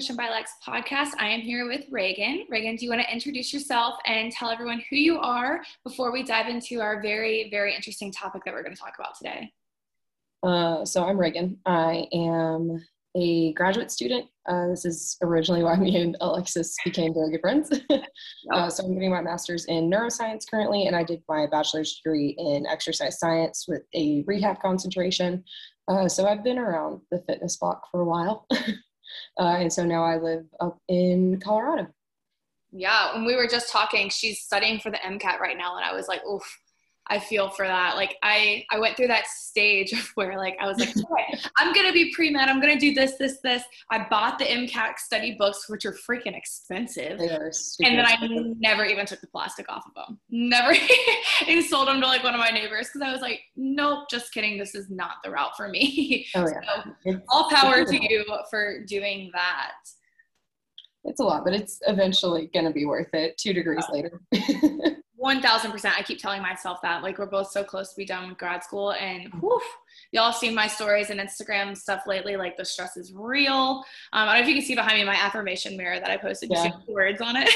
Nutrition by Lex podcast. I am here with Reagan. Reagan, do you want to introduce yourself and tell everyone who you are before we dive into our very, very interesting topic that we're going to talk about today? Uh, so I'm Reagan. I am a graduate student. Uh, this is originally why me and Alexis became very good friends. uh, so I'm getting my master's in neuroscience currently, and I did my bachelor's degree in exercise science with a rehab concentration. Uh, so I've been around the fitness block for a while. Uh, and so now I live up in Colorado. Yeah, when we were just talking, she's studying for the MCAT right now, and I was like, oof, I feel for that. Like I, I went through that stage of where like I was like, okay, I'm gonna be pre med. I'm gonna do this, this, this. I bought the MCAT study books, which are freaking expensive. They are and then I never even took the plastic off of them. Never and sold them to like one of my neighbors because I was like, nope, just kidding. This is not the route for me. Oh yeah. So, all power to you for doing that. It's a lot, but it's eventually gonna be worth it. Two degrees oh. later. 1000% i keep telling myself that like we're both so close to be done with grad school and whew, y'all seen my stories and instagram stuff lately like the stress is real um, i don't know if you can see behind me my affirmation mirror that i posted yeah. words on it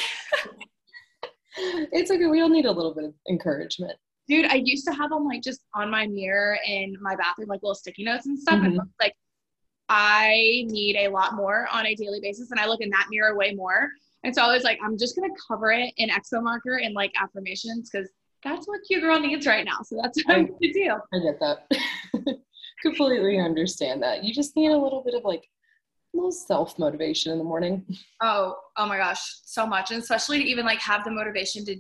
it's okay we all need a little bit of encouragement dude i used to have them like just on my mirror in my bathroom like little sticky notes and stuff mm-hmm. and like i need a lot more on a daily basis and i look in that mirror way more and so I was like, I'm just gonna cover it in Expo marker and like affirmations because that's what your girl needs right now. So that's what I, I'm gonna do. I get that. Completely understand that. You just need a little bit of like a little self motivation in the morning. Oh, oh my gosh, so much. And especially to even like have the motivation to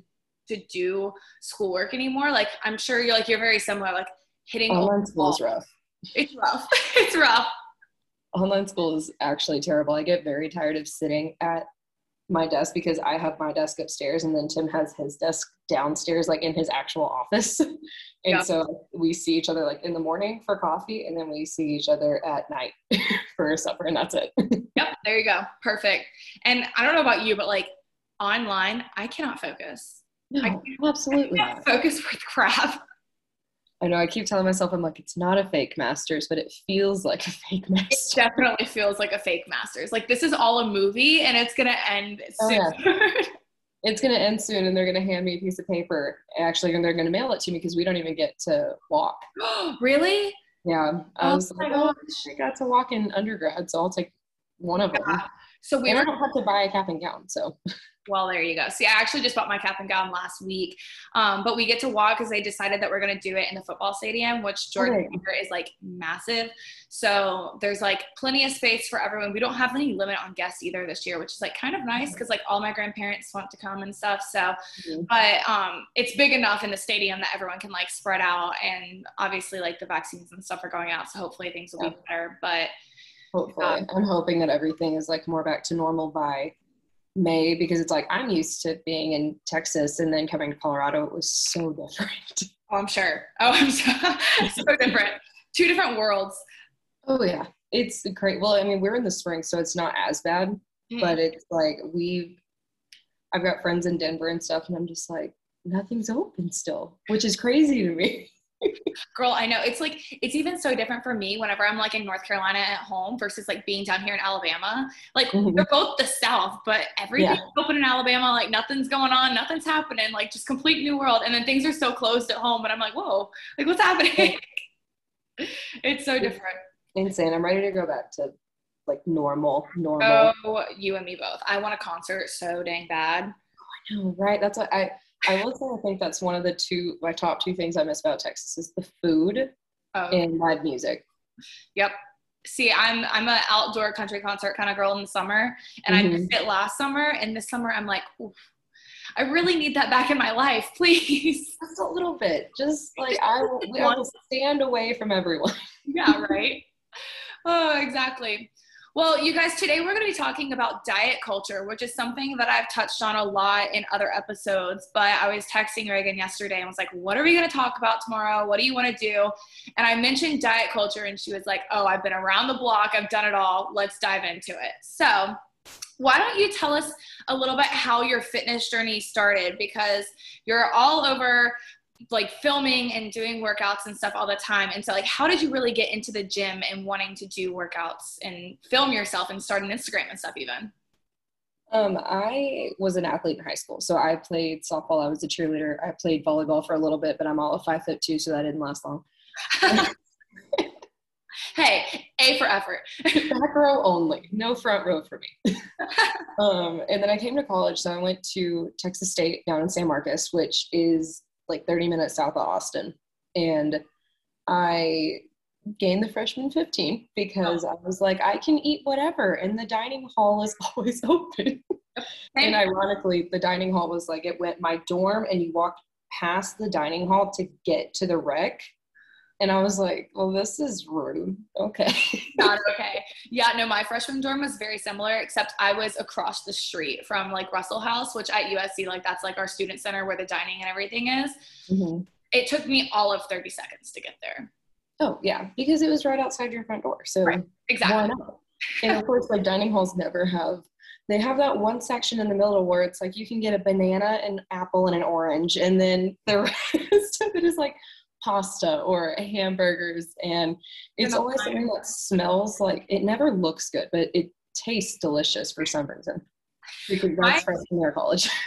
to do schoolwork anymore. Like I'm sure you're like you're very similar, like hitting online school is rough. It's rough. it's rough. Online school is actually terrible. I get very tired of sitting at my desk because I have my desk upstairs and then Tim has his desk downstairs, like in his actual office. and yep. so we see each other like in the morning for coffee and then we see each other at night for supper and that's it. yep, there you go. Perfect. And I don't know about you, but like online, I cannot focus. No, I absolutely. I focus with crap. I know I keep telling myself I'm like it's not a fake masters, but it feels like a fake masters. It definitely feels like a fake masters. Like this is all a movie and it's gonna end oh, soon. Yeah. it's gonna end soon and they're gonna hand me a piece of paper. Actually, and they're gonna mail it to me because we don't even get to walk. really? Yeah. Oh like, oh, I got to walk in undergrad, so I'll take one of them. So we and I don't have to buy a cap and gown, so well, there you go. See, I actually just bought my cap and gown last week, um, but we get to walk because they decided that we're going to do it in the football stadium, which Jordan okay. is like massive. So there's like plenty of space for everyone. We don't have any limit on guests either this year, which is like kind of nice because like all my grandparents want to come and stuff. So, mm-hmm. but um, it's big enough in the stadium that everyone can like spread out, and obviously like the vaccines and stuff are going out, so hopefully things will yeah. be better. But hopefully, um, I'm hoping that everything is like more back to normal by May because it's like I'm used to being in Texas and then coming to Colorado. It was so different. Oh, I'm sure. Oh, I'm so, so different. Two different worlds. Oh yeah, it's great. Well, I mean, we're in the spring, so it's not as bad, mm-hmm. but it's like we've, I've got friends in Denver and stuff, and I'm just like, nothing's open still, which is crazy to me. Girl, I know. It's like it's even so different for me whenever I'm like in North Carolina at home versus like being down here in Alabama. Like mm-hmm. they're both the South, but everything's yeah. open in Alabama. Like nothing's going on, nothing's happening. Like just complete new world. And then things are so closed at home, and I'm like, whoa, like what's happening? it's so different. Insane. I'm ready to go back to like normal, normal. Oh, you and me both. I want a concert so dang bad. Oh, I know, right? That's what I I will say I think that's one of the two my top two things I miss about Texas is the food oh. and live music. Yep. See, I'm I'm an outdoor country concert kind of girl in the summer, and mm-hmm. I missed it last summer. And this summer, I'm like, I really need that back in my life, please. Just a little bit, just like I want to stand away from everyone. yeah, right. Oh, exactly. Well, you guys, today we're going to be talking about diet culture, which is something that I've touched on a lot in other episodes. But I was texting Reagan yesterday and was like, What are we going to talk about tomorrow? What do you want to do? And I mentioned diet culture, and she was like, Oh, I've been around the block, I've done it all. Let's dive into it. So, why don't you tell us a little bit how your fitness journey started? Because you're all over like filming and doing workouts and stuff all the time. And so like how did you really get into the gym and wanting to do workouts and film yourself and start an Instagram and stuff even? Um, I was an athlete in high school. So I played softball, I was a cheerleader, I played volleyball for a little bit, but I'm all of five foot two, so that didn't last long. hey, A for effort. Back row only, no front row for me. um, and then I came to college, so I went to Texas State down in San Marcos, which is like 30 minutes south of Austin. And I gained the freshman 15 because oh. I was like, I can eat whatever, and the dining hall is always open. and ironically, the dining hall was like it went my dorm, and you walked past the dining hall to get to the rec and I was like, well, this is rude. Okay. Not okay. Yeah, no, my freshman dorm was very similar, except I was across the street from like Russell House, which at USC, like that's like our student center where the dining and everything is. Mm-hmm. It took me all of 30 seconds to get there. Oh, yeah, because it was right outside your front door. So, right. exactly. And of course, like dining halls never have they have that one section in the middle where it's like you can get a banana, an apple, and an orange, and then the rest of it is like pasta or hamburgers and it's always something that smells like it never looks good but it tastes delicious for some reason because that's from their college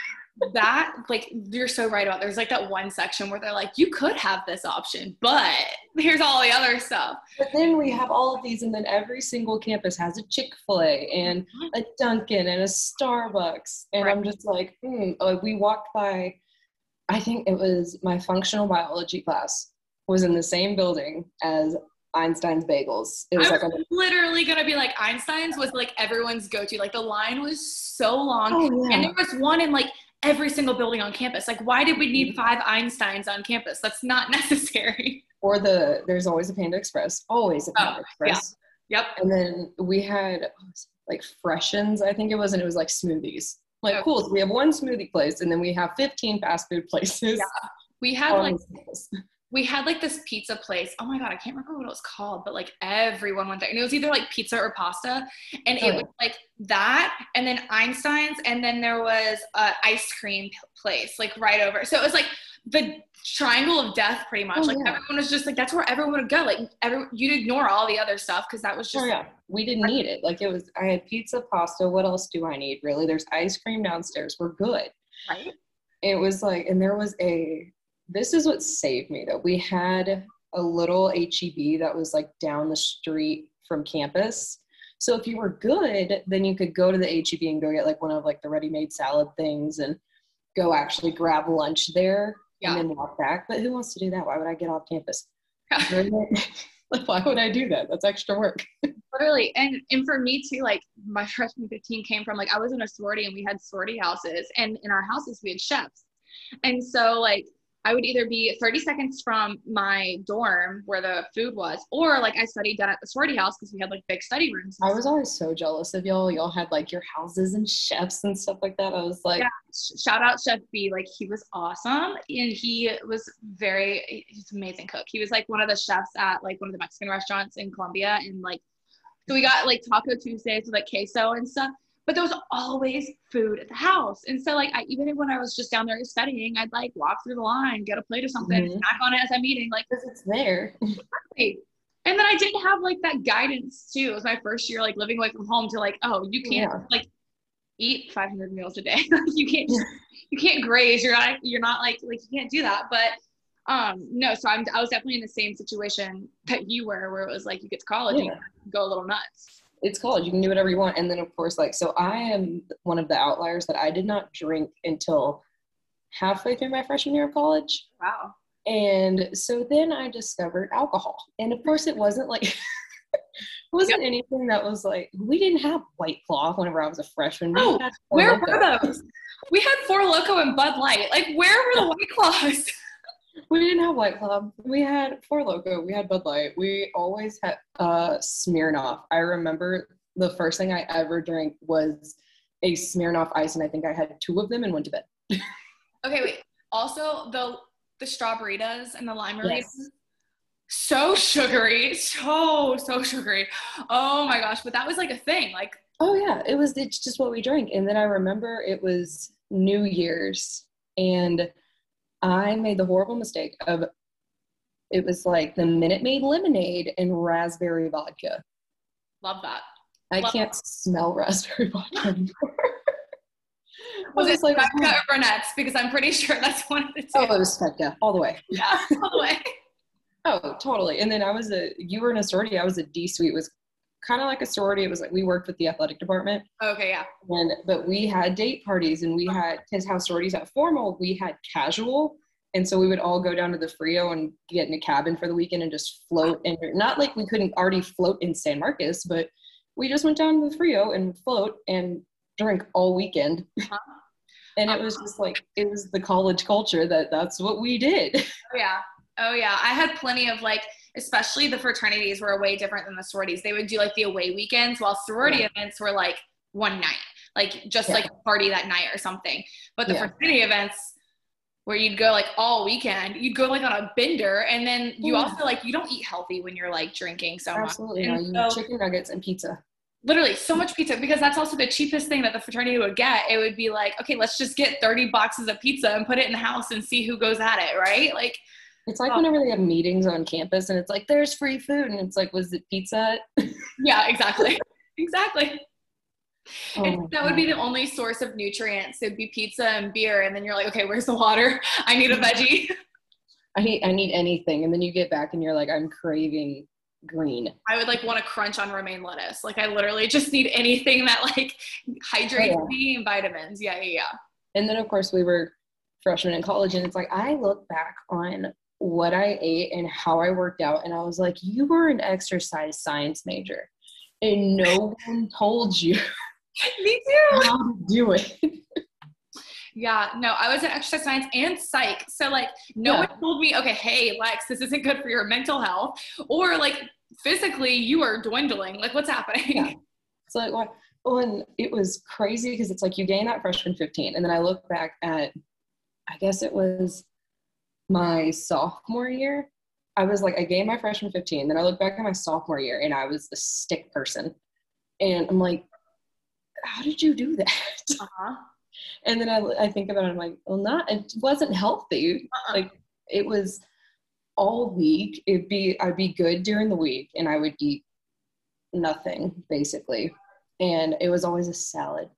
that like you're so right about there's like that one section where they're like you could have this option but here's all the other stuff but then we have all of these and then every single campus has a chick-fil-a and mm-hmm. a dunkin and a starbucks and right. i'm just like hmm. like we walked by I think it was my functional biology class was in the same building as Einstein's Bagels. It was, I was like literally gonna be like Einstein's was like everyone's go-to. Like the line was so long, oh, yeah. and there was one in like every single building on campus. Like, why did we need mm-hmm. five Einsteins on campus? That's not necessary. Or the there's always a Panda Express, always a Panda oh, Express. Yeah. Yep. And then we had like freshens, I think it was, and it was like smoothies. Like, okay. cool. So we have one smoothie place, and then we have 15 fast food places. Yeah. We had like we had like this pizza place. Oh my god, I can't remember what it was called, but like everyone went there, and it was either like pizza or pasta, and oh. it was like that, and then Einstein's, and then there was a ice cream place like right over. So it was like the triangle of death, pretty much. Oh, like yeah. everyone was just like that's where everyone would go. Like every you'd ignore all the other stuff because that was oh, just. Oh yeah, we didn't need it. Like it was. I had pizza, pasta. What else do I need? Really? There's ice cream downstairs. We're good. Right. It was like, and there was a this is what saved me though. We had a little HEB that was like down the street from campus. So if you were good, then you could go to the HEB and go get like one of like the ready-made salad things and go actually grab lunch there yeah. and then walk back. But who wants to do that? Why would I get off campus? like, why would I do that? That's extra work. Literally. And and for me too, like my freshman 15 came from like I was in a sorority and we had sorority houses and in our houses we had chefs. And so like I would either be 30 seconds from my dorm where the food was, or like I studied down at the sorority house because we had like big study rooms. I was always so jealous of y'all. Y'all had like your houses and chefs and stuff like that. I was like, yeah, shout out Chef B. Like he was awesome and he was very, he's an amazing cook. He was like one of the chefs at like one of the Mexican restaurants in Columbia. And like, so we got like Taco Tuesdays with like queso and stuff but there was always food at the house. And so like I even when I was just down there studying, I'd like walk through the line, get a plate of something, mm-hmm. snack on it as I'm eating, like because it's there. and then I didn't have like that guidance too. It was my first year like living away from home to like, oh, you can't yeah. like eat 500 meals a day. you can't you can't graze. You're not you're not like like you can't do that. But um no, so I'm I was definitely in the same situation that you were, where it was like you get to college yeah. and go a little nuts it's college you can do whatever you want. And then of course like so i am one of the outliers that i did not drink until halfway through my freshman year of college. Wow. And so then i discovered alcohol. And of course it wasn't like it wasn't yep. anything that was like we didn't have white claw whenever i was a freshman. Oh, where Loco. were those? We had four loco and bud light. Like where were the white claws we didn't have White Claw. We had Four Loco. We had Bud Light. We always had uh, Smirnoff. I remember the first thing I ever drank was a Smirnoff Ice, and I think I had two of them and went to bed. okay, wait. Also, the the strawberries and the lime yes. so sugary, so so sugary. Oh my gosh! But that was like a thing. Like, oh yeah, it was. It's just what we drank. And then I remember it was New Year's, and I made the horrible mistake of it was like the Minute Maid lemonade and raspberry vodka. Love that. I Love can't smell raspberry vodka anymore. Was it like, vodka hmm. or Burnett's? Because I'm pretty sure that's one of the oh, two. oh, it was vodka all the way. Yeah, all the way. Oh, totally. And then I was a, you were in a sorority. I was a D suite. It was kind of like a sorority. It was like we worked with the athletic department. Okay, yeah. And but we had date parties and we had because how sororities at formal, we had casual. And so we would all go down to the Frio and get in a cabin for the weekend and just float. And not like we couldn't already float in San Marcos, but we just went down to the Frio and float and drink all weekend. Uh-huh. and it was just like it was the college culture that that's what we did. Oh, yeah. Oh yeah. I had plenty of like, especially the fraternities were way different than the sororities. They would do like the away weekends, while sorority Yeah. events were like one night, like just Yeah. like a party that night or something. But the Yeah. fraternity events where you'd go like all weekend, you'd go like on a bender, and then you Yeah. also like you don't eat healthy when you're like drinking so much. Absolutely. No, you so- chicken nuggets and pizza. literally so much pizza because that's also the cheapest thing that the fraternity would get. It would be like, okay, let's just get 30 boxes of pizza and put it in the house and see who goes at it, right? Like, It's like Oh. whenever they have meetings on campus and it's like, there's free food. And it's like, was it pizza? yeah, exactly. exactly. Oh that would be the only source of nutrients. It'd be pizza and beer. And then you're like, okay, where's the water? I need a veggie. I need, I need anything. And then you get back and you're like, I'm craving green. I would like want to crunch on romaine lettuce. Like I literally just need anything that like hydrates Oh, yeah. me and vitamins. Yeah, yeah, yeah. And then, of course, we were freshmen in college. And it's like, I look back on what I ate and how I worked out. And I was like, you were an exercise science major. And no one told you Me too. how to do it. Yeah, no, I was in exercise science and psych. So like no Yeah. one told me, okay, hey, Lex, this isn't good for your mental health. Or like physically you are dwindling. Like what's happening? Yeah. It's like, and it was crazy because it's like you gain that freshman 15. And then I look back at, I guess it was my sophomore year. I was like, I gained my freshman 15. Then I look back at my sophomore year and I was a stick person. And I'm like, how did you do that? Uh-huh. And then I, I think about it, I'm like, well, not, it wasn't healthy. Uh-uh. Like it was all week. It'd be, I'd be good during the week and I would eat nothing basically. And it was always a salad.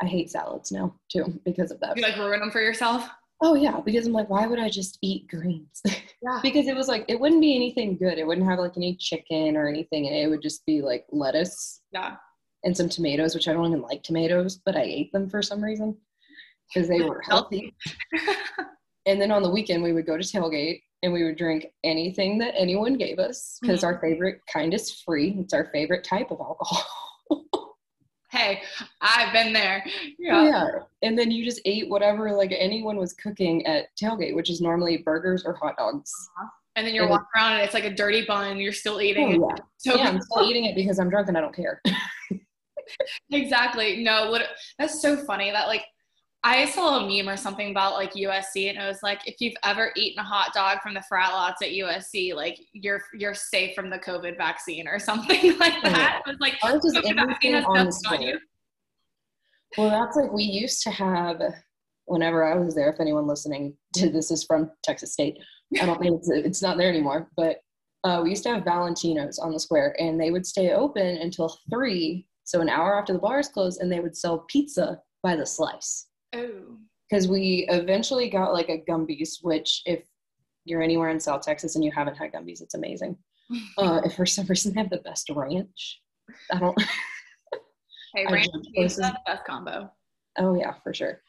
I hate salads now too because of that. You like ruin them for yourself? Oh yeah, because I'm like, why would I just eat greens? Yeah. because it was like it wouldn't be anything good. It wouldn't have like any chicken or anything. It would just be like lettuce Yeah. and some tomatoes, which I don't even like tomatoes, but I ate them for some reason because they were healthy. And then on the weekend, we would go to tailgate and we would drink anything that anyone gave us because mm-hmm. our favorite kind is free. It's our favorite type of alcohol. Hey, I've been there. yeah. Oh, yeah. And then you just ate whatever like anyone was cooking at tailgate, which is normally burgers or hot dogs. Uh-huh. And then you're And- walking around and it's like a dirty bun. You're still oh, eating it. Oh, yeah. So yeah, I'm still eating it because I'm drunk and I don't care. Exactly. No, lit- that's so funny that like I saw a meme or something about like USC and it was like if you've ever eaten a hot dog from the frat lots at USC, like you're you're safe from the COVID vaccine or something like that. It was like Ours is COVID vaccine everything has on the on you. Well, that's like we used to have whenever I was there. If anyone listening to this is from Texas State, I don't think it's, it's not there anymore. But uh, we used to have Valentinos on the square, and they would stay open until three, so an hour after the bars closed, and they would sell pizza by the slice. Oh. Because we eventually got like a Gumby's, which if you're anywhere in South Texas and you haven't had Gumby's, it's amazing. Uh, if for some reason they have the best ranch, I don't. Hey, ranch places. pizza, best combo. Oh yeah, for sure.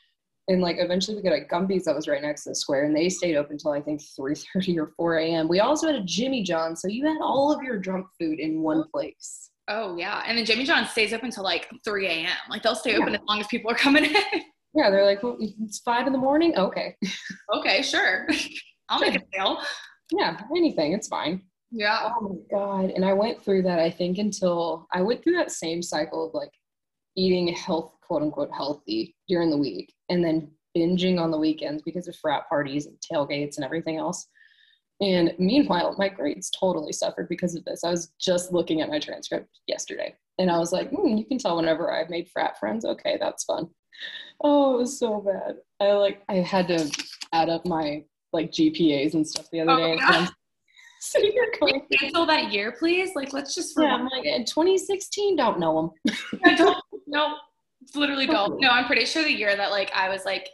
And like eventually we got a Gumby's that was right next to the square, and they stayed open until I think three thirty or four a.m. We also had a Jimmy John, so you had all of your drunk food in one place. Oh yeah, and then Jimmy John stays open until like 3 a.m. Like they'll stay Yeah. open as long as people are coming in. Yeah, they're like, well, it's five in the morning. Okay, okay, sure. I'll make a sale. yeah, anything, it's fine. Yeah. Oh my god! And I went through that I think until I went through that same cycle of like eating health, quote unquote, healthy during the week, and then binging on the weekends because of frat parties and tailgates and everything else. And meanwhile, my grades totally suffered because of this. I was just looking at my transcript yesterday, and I was like, hmm, you can tell whenever I've made frat friends. Okay, that's fun. Oh, it was so bad. I like I had to add up my like GPAs and stuff the other Oh, day. yeah. sitting here going, cancel that year, please? Like, let's just. yeah, I'm like, in 2016, don't know them. I don't. No, it's literally don't. No, I'm pretty sure the year that like I was like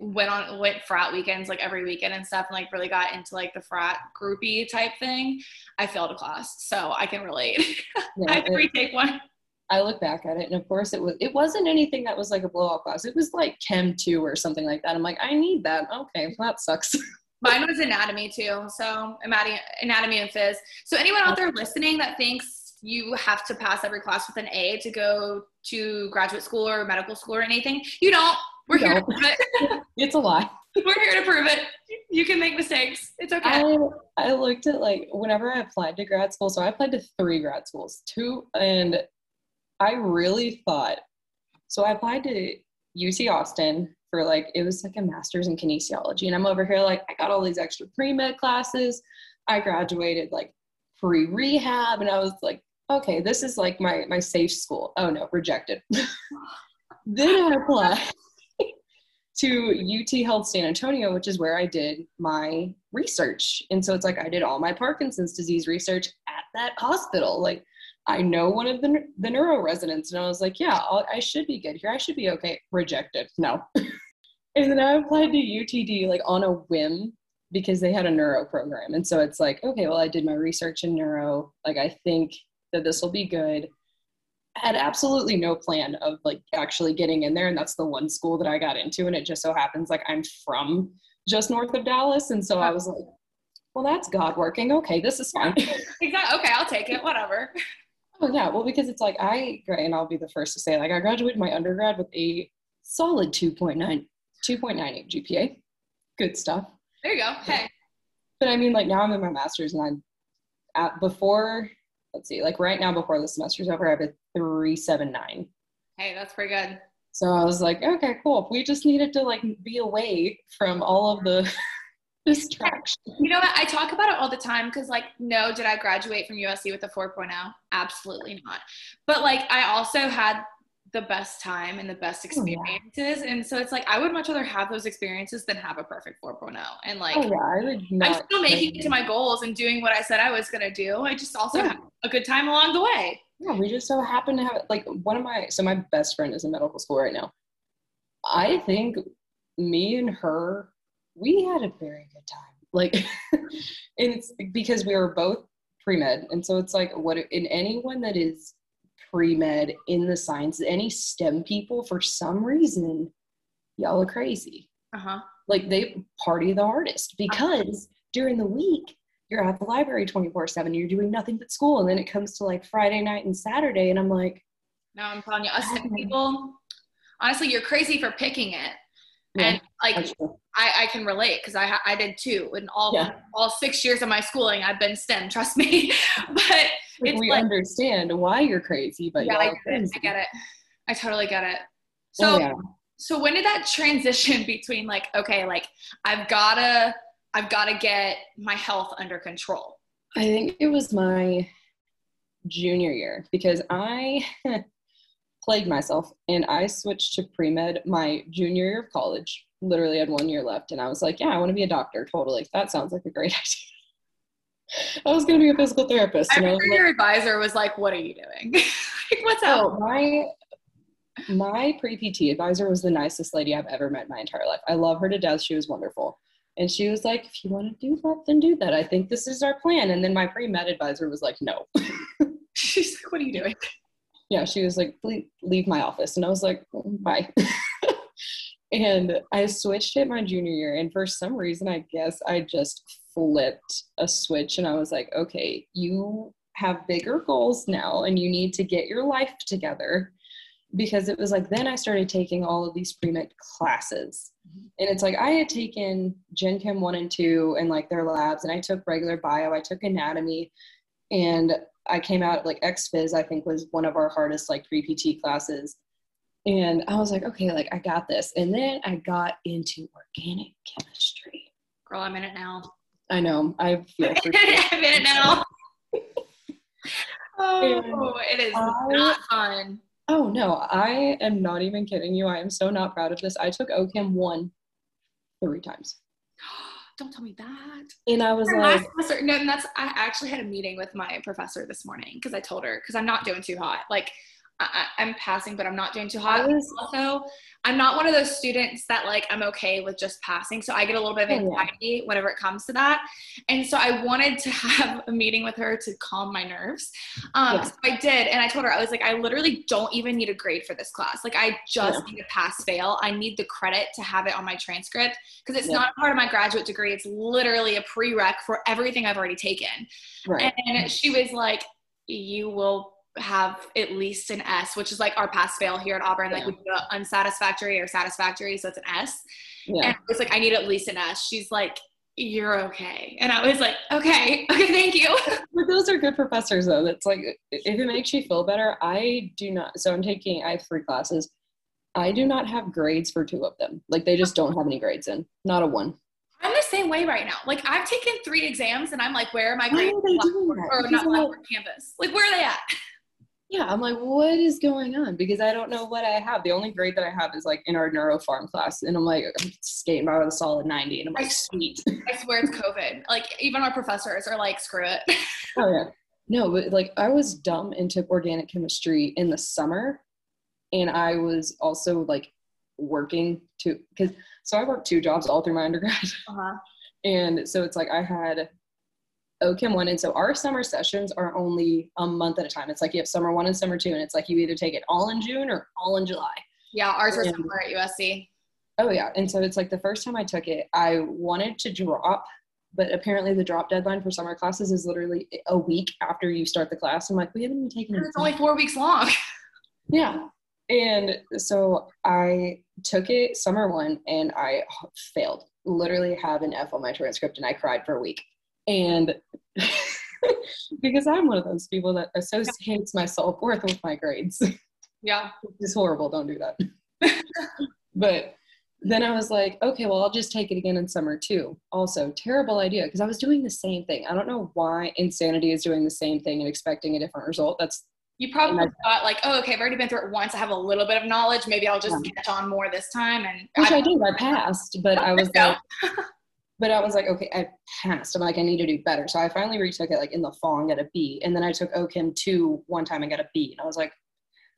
went on went frat weekends like every weekend and stuff and like really got into like the frat groupie type thing. I failed a class, so I can relate. I had to retake one. I look back at it, and of course, it was it wasn't anything that was like a blowout class. It was like Chem two or something like that. I'm like, I need that. Okay, well, that sucks. Mine was anatomy too. So anatomy, anatomy and phys. So anyone out there listening that thinks you have to pass every class with an A to go to graduate school or medical school or anything, you don't. We're You here don't. to prove it. it's a lie. We're here to prove it. You can make mistakes. It's okay. I I looked at like whenever I applied to grad school, so I applied to three grad schools, two, and I really thought. So I applied to UT Austin for like it was like a master's in kinesiology, and I'm over here like I got all these extra pre med classes. I graduated like pre rehab, and I was like, okay, this is like my my safe school. Oh no, rejected. then I applied to UT Health San Antonio, which is where I did my research. And so it's like I did all my Parkinson's disease research at that hospital. Like I know one of the the neuro residents, and I was like, yeah, I'll, I should be good here. I should be okay. Rejected. No. and then I applied to UTD like on a whim because they had a neuro program. And so it's like, okay, well, I did my research in neuro. Like I think that this will be good I had absolutely no plan of like actually getting in there and that's the one school that i got into and it just so happens like i'm from just north of dallas and so i was like well that's god working okay this is fine Exactly. Okay, I'll take it. Whatever. oh yeah well because it's like i and i'll be the first to say like i graduated my undergrad with a solid 2.9 2.98 gpa good stuff There you go. Hey. but i mean like now i'm in my master's and i'm at before let's see like right now before the semester's over i have a 379 Hey, that's pretty good. So I was like, okay, cool. We just needed to like be away from all of the distraction. You know what? I talk about it all the time because, like, no, did I graduate from USC with a 4.0? Absolutely not. But, like, I also had the best time and the best Oh, yeah. experiences. And so it's like, I would much rather have those experiences than have a perfect 4.0. And, like, Oh yeah, I. I'm still making it to my goals and doing what I said I was going to do. I just also Yeah. had a good time along the way. Yeah, we just so happen to have like one of my so my best friend is in medical school right now. I think me and her, we had a very good time. Like, and it's because we were both pre med, and so it's like what in anyone that is pre med in the science, any STEM people for some reason, y'all are crazy. Uh huh. like they party the hardest because during the week you're at the library 24 7 you're doing nothing but school and then it comes to like friday night and saturday and i'm like No, I'm telling you, us. STEM people, honestly, you're crazy for picking it. And, like. I, I can relate because I I did too. In all Yeah. all six years of my schooling, I've been STEM. Trust me. but Like, it's we like- understand why you're crazy but yeah, I get it. crazy. I get it. I totally get it. Oh, so oh, yeah. so when did that transition between like okay, like I've gotta I've gotta get my health under control. i think it was my junior year because i plagued myself and i switched to pre-med my junior year of college literally had one year left and i was like yeah i want to be a doctor totally that sounds like a great idea i was going to be a physical therapist I and I was remember like, your advisor was like, "What are you doing? like, what's up?" Oh, my my pre PT advisor was the nicest lady I've ever met in my entire life. I love her to death. She was wonderful. And she was like, if you want to do that, then do that. I think this is our plan. And then my pre med advisor was like, no. She's like, "What are you doing?" yeah, she was like, leave my office. And I was like, "Mm, bye. And I switched it my junior year. And for some reason, I guess I just flipped a switch and I was like, okay, you have bigger goals now and you need to get your life together. Because it was like, then I started taking all of these pre med classes. Mm-hmm. And it's like, I had taken Gen Chem 1 and 2 and like their labs, and I took regular bio, I took anatomy, and I came out like Ex Phys, I think was one of our hardest like pre PT classes. And I was like, okay, like I got this. And then I got into organic chemistry. Girl, I'm in it now. I know, I feel for I'm in it now. Oh, it is I- not fun. Oh no, I am not even kidding you. I am so not proud of this. I took OChem one three times. don't tell me that. And I was like, semester, no, and that's I actually had a meeting with my professor this morning because I told her because I'm not doing too hot. Like I, am passing, but I'm not doing too hot. Was, also, I'm not one of those students that like I'm okay with just passing. So I get a little bit of anxiety oh, yeah. whenever it comes to that. And so I wanted to have a meeting with her to calm my nerves. Um, yeah. So I did, and I told her I was like, I literally don't even need a grade for this class. Like I just yeah. need to pass fail. I need the credit to have it on my transcript because it's not part of my graduate degree. It's literally a prereq for everything I've already taken. Right. And she was like, you will have at least an S, which is like our pass fail here at Auburn. Like we do unsatisfactory or satisfactory, so it's an S. Yeah. And it's like I need at least an S. She's like, "You're okay," and I was like, "Okay, okay, thank you." but those are good professors, though. That's like if it makes you feel better. I do not. So I'm taking. I have three classes. I do not have grades for two of them. Like they just don't have any grades in. Not a one. I'm the same way right now. Like I've taken three exams, and I'm like, "Where are my grades?" Why are they doing that? Or not Blackboard campus. Like where are they at? yeah, I'm like, what is going on? Because I don't know what I have. The only grade that I have is like in our neuropharm class. And I'm like, I'm skating by with a solid 90. And I'm like, sweet. I swear it's COVID. Like, even our professors are like, screw it. oh, yeah. No, but like, I was dumb and took organic chemistry in the summer. And I was also like working to, because so I worked two jobs all through my undergrad. Uh-huh. And so it's like I had OChem one. And so our summer sessions are only a month at a time. It's like you have summer one and summer two, and it's like you either take it all in June or all in July. Yeah, ours are similar at USC. Oh yeah. And so it's like the first time I took it, I wanted to drop, but apparently the drop deadline for summer classes is literally a week after you start the class. I'm like, we haven't even taken it. It's only four weeks long. yeah. And so I took it summer one and I failed. Literally have an F on my transcript and I cried for a week. And because I'm one of those people that associates my self worth with my grades. Yeah. It's horrible. Don't do that. but then I was like, okay, well, I'll just take it again in summer too. Also, terrible idea because I was doing the same thing. I don't know why insanity is doing the same thing and expecting a different result. That's you probably thought like, oh, okay, I've already been through it once. I have a little bit of knowledge. Maybe I'll just yeah. catch on more this time. And which I, I did. I passed, but I was like, but I was like, okay, I passed. I'm like, I need to do better. So I finally retook it like in the fall and got a B. And then I took OChem 2 one time and got a B. And I was like,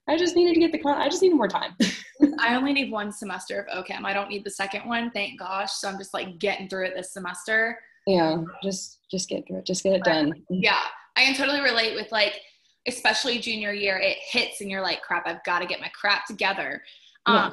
I just needed to get the con. I just needed more time. I only need one semester of OChem. I don't need the second one, thank gosh. So I'm just like getting through it this semester. Yeah, just just get through it. Just get it done. Yeah, I can totally relate with like, especially junior year. It hits and you're like, crap. I've got to get my crap together. Um, yeah,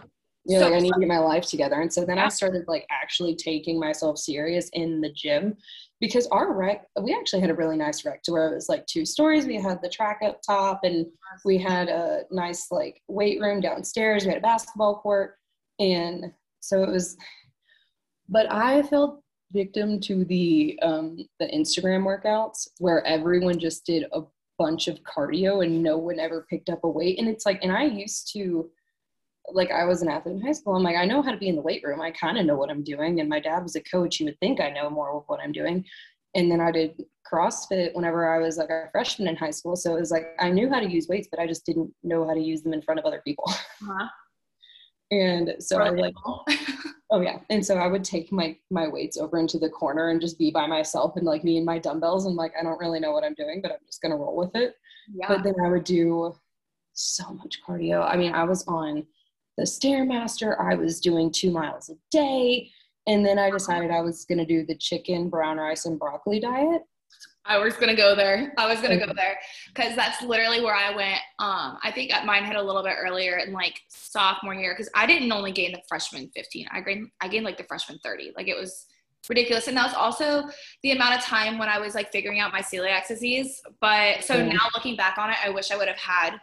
so, like I need to get my life together. And so then I started like actually taking myself serious in the gym because our rec, we actually had a really nice rec to where it was like two stories. We had the track up top and we had a nice like weight room downstairs. We had a basketball court. And so it was, but I fell victim to the um, the Instagram workouts where everyone just did a bunch of cardio and no one ever picked up a weight. And it's like, and I used to like I was an athlete in high school. I'm like, I know how to be in the weight room. I kind of know what I'm doing. And my dad was a coach. You would think I know more of what I'm doing. And then I did CrossFit whenever I was like a freshman in high school. So it was like I knew how to use weights, but I just didn't know how to use them in front of other people. Uh-huh. and so I like, oh yeah. And so I would take my my weights over into the corner and just be by myself and like me and my dumbbells. And like I don't really know what I'm doing, but I'm just gonna roll with it. Yeah. But then I would do so much cardio. I mean, I was on the Stairmaster. I was doing two miles a day. And then I decided I was going to do the chicken, brown rice, and broccoli diet. I was gonna go there. I was gonna go there because that's literally where I went. Um, I think mine had a little bit earlier in like sophomore year because I didn't only gain the freshman 15. I gained I gained like the freshman 30. Like it was ridiculous, and that was also the amount of time when I was like figuring out my celiac disease. But so now looking back on it, I wish I would have had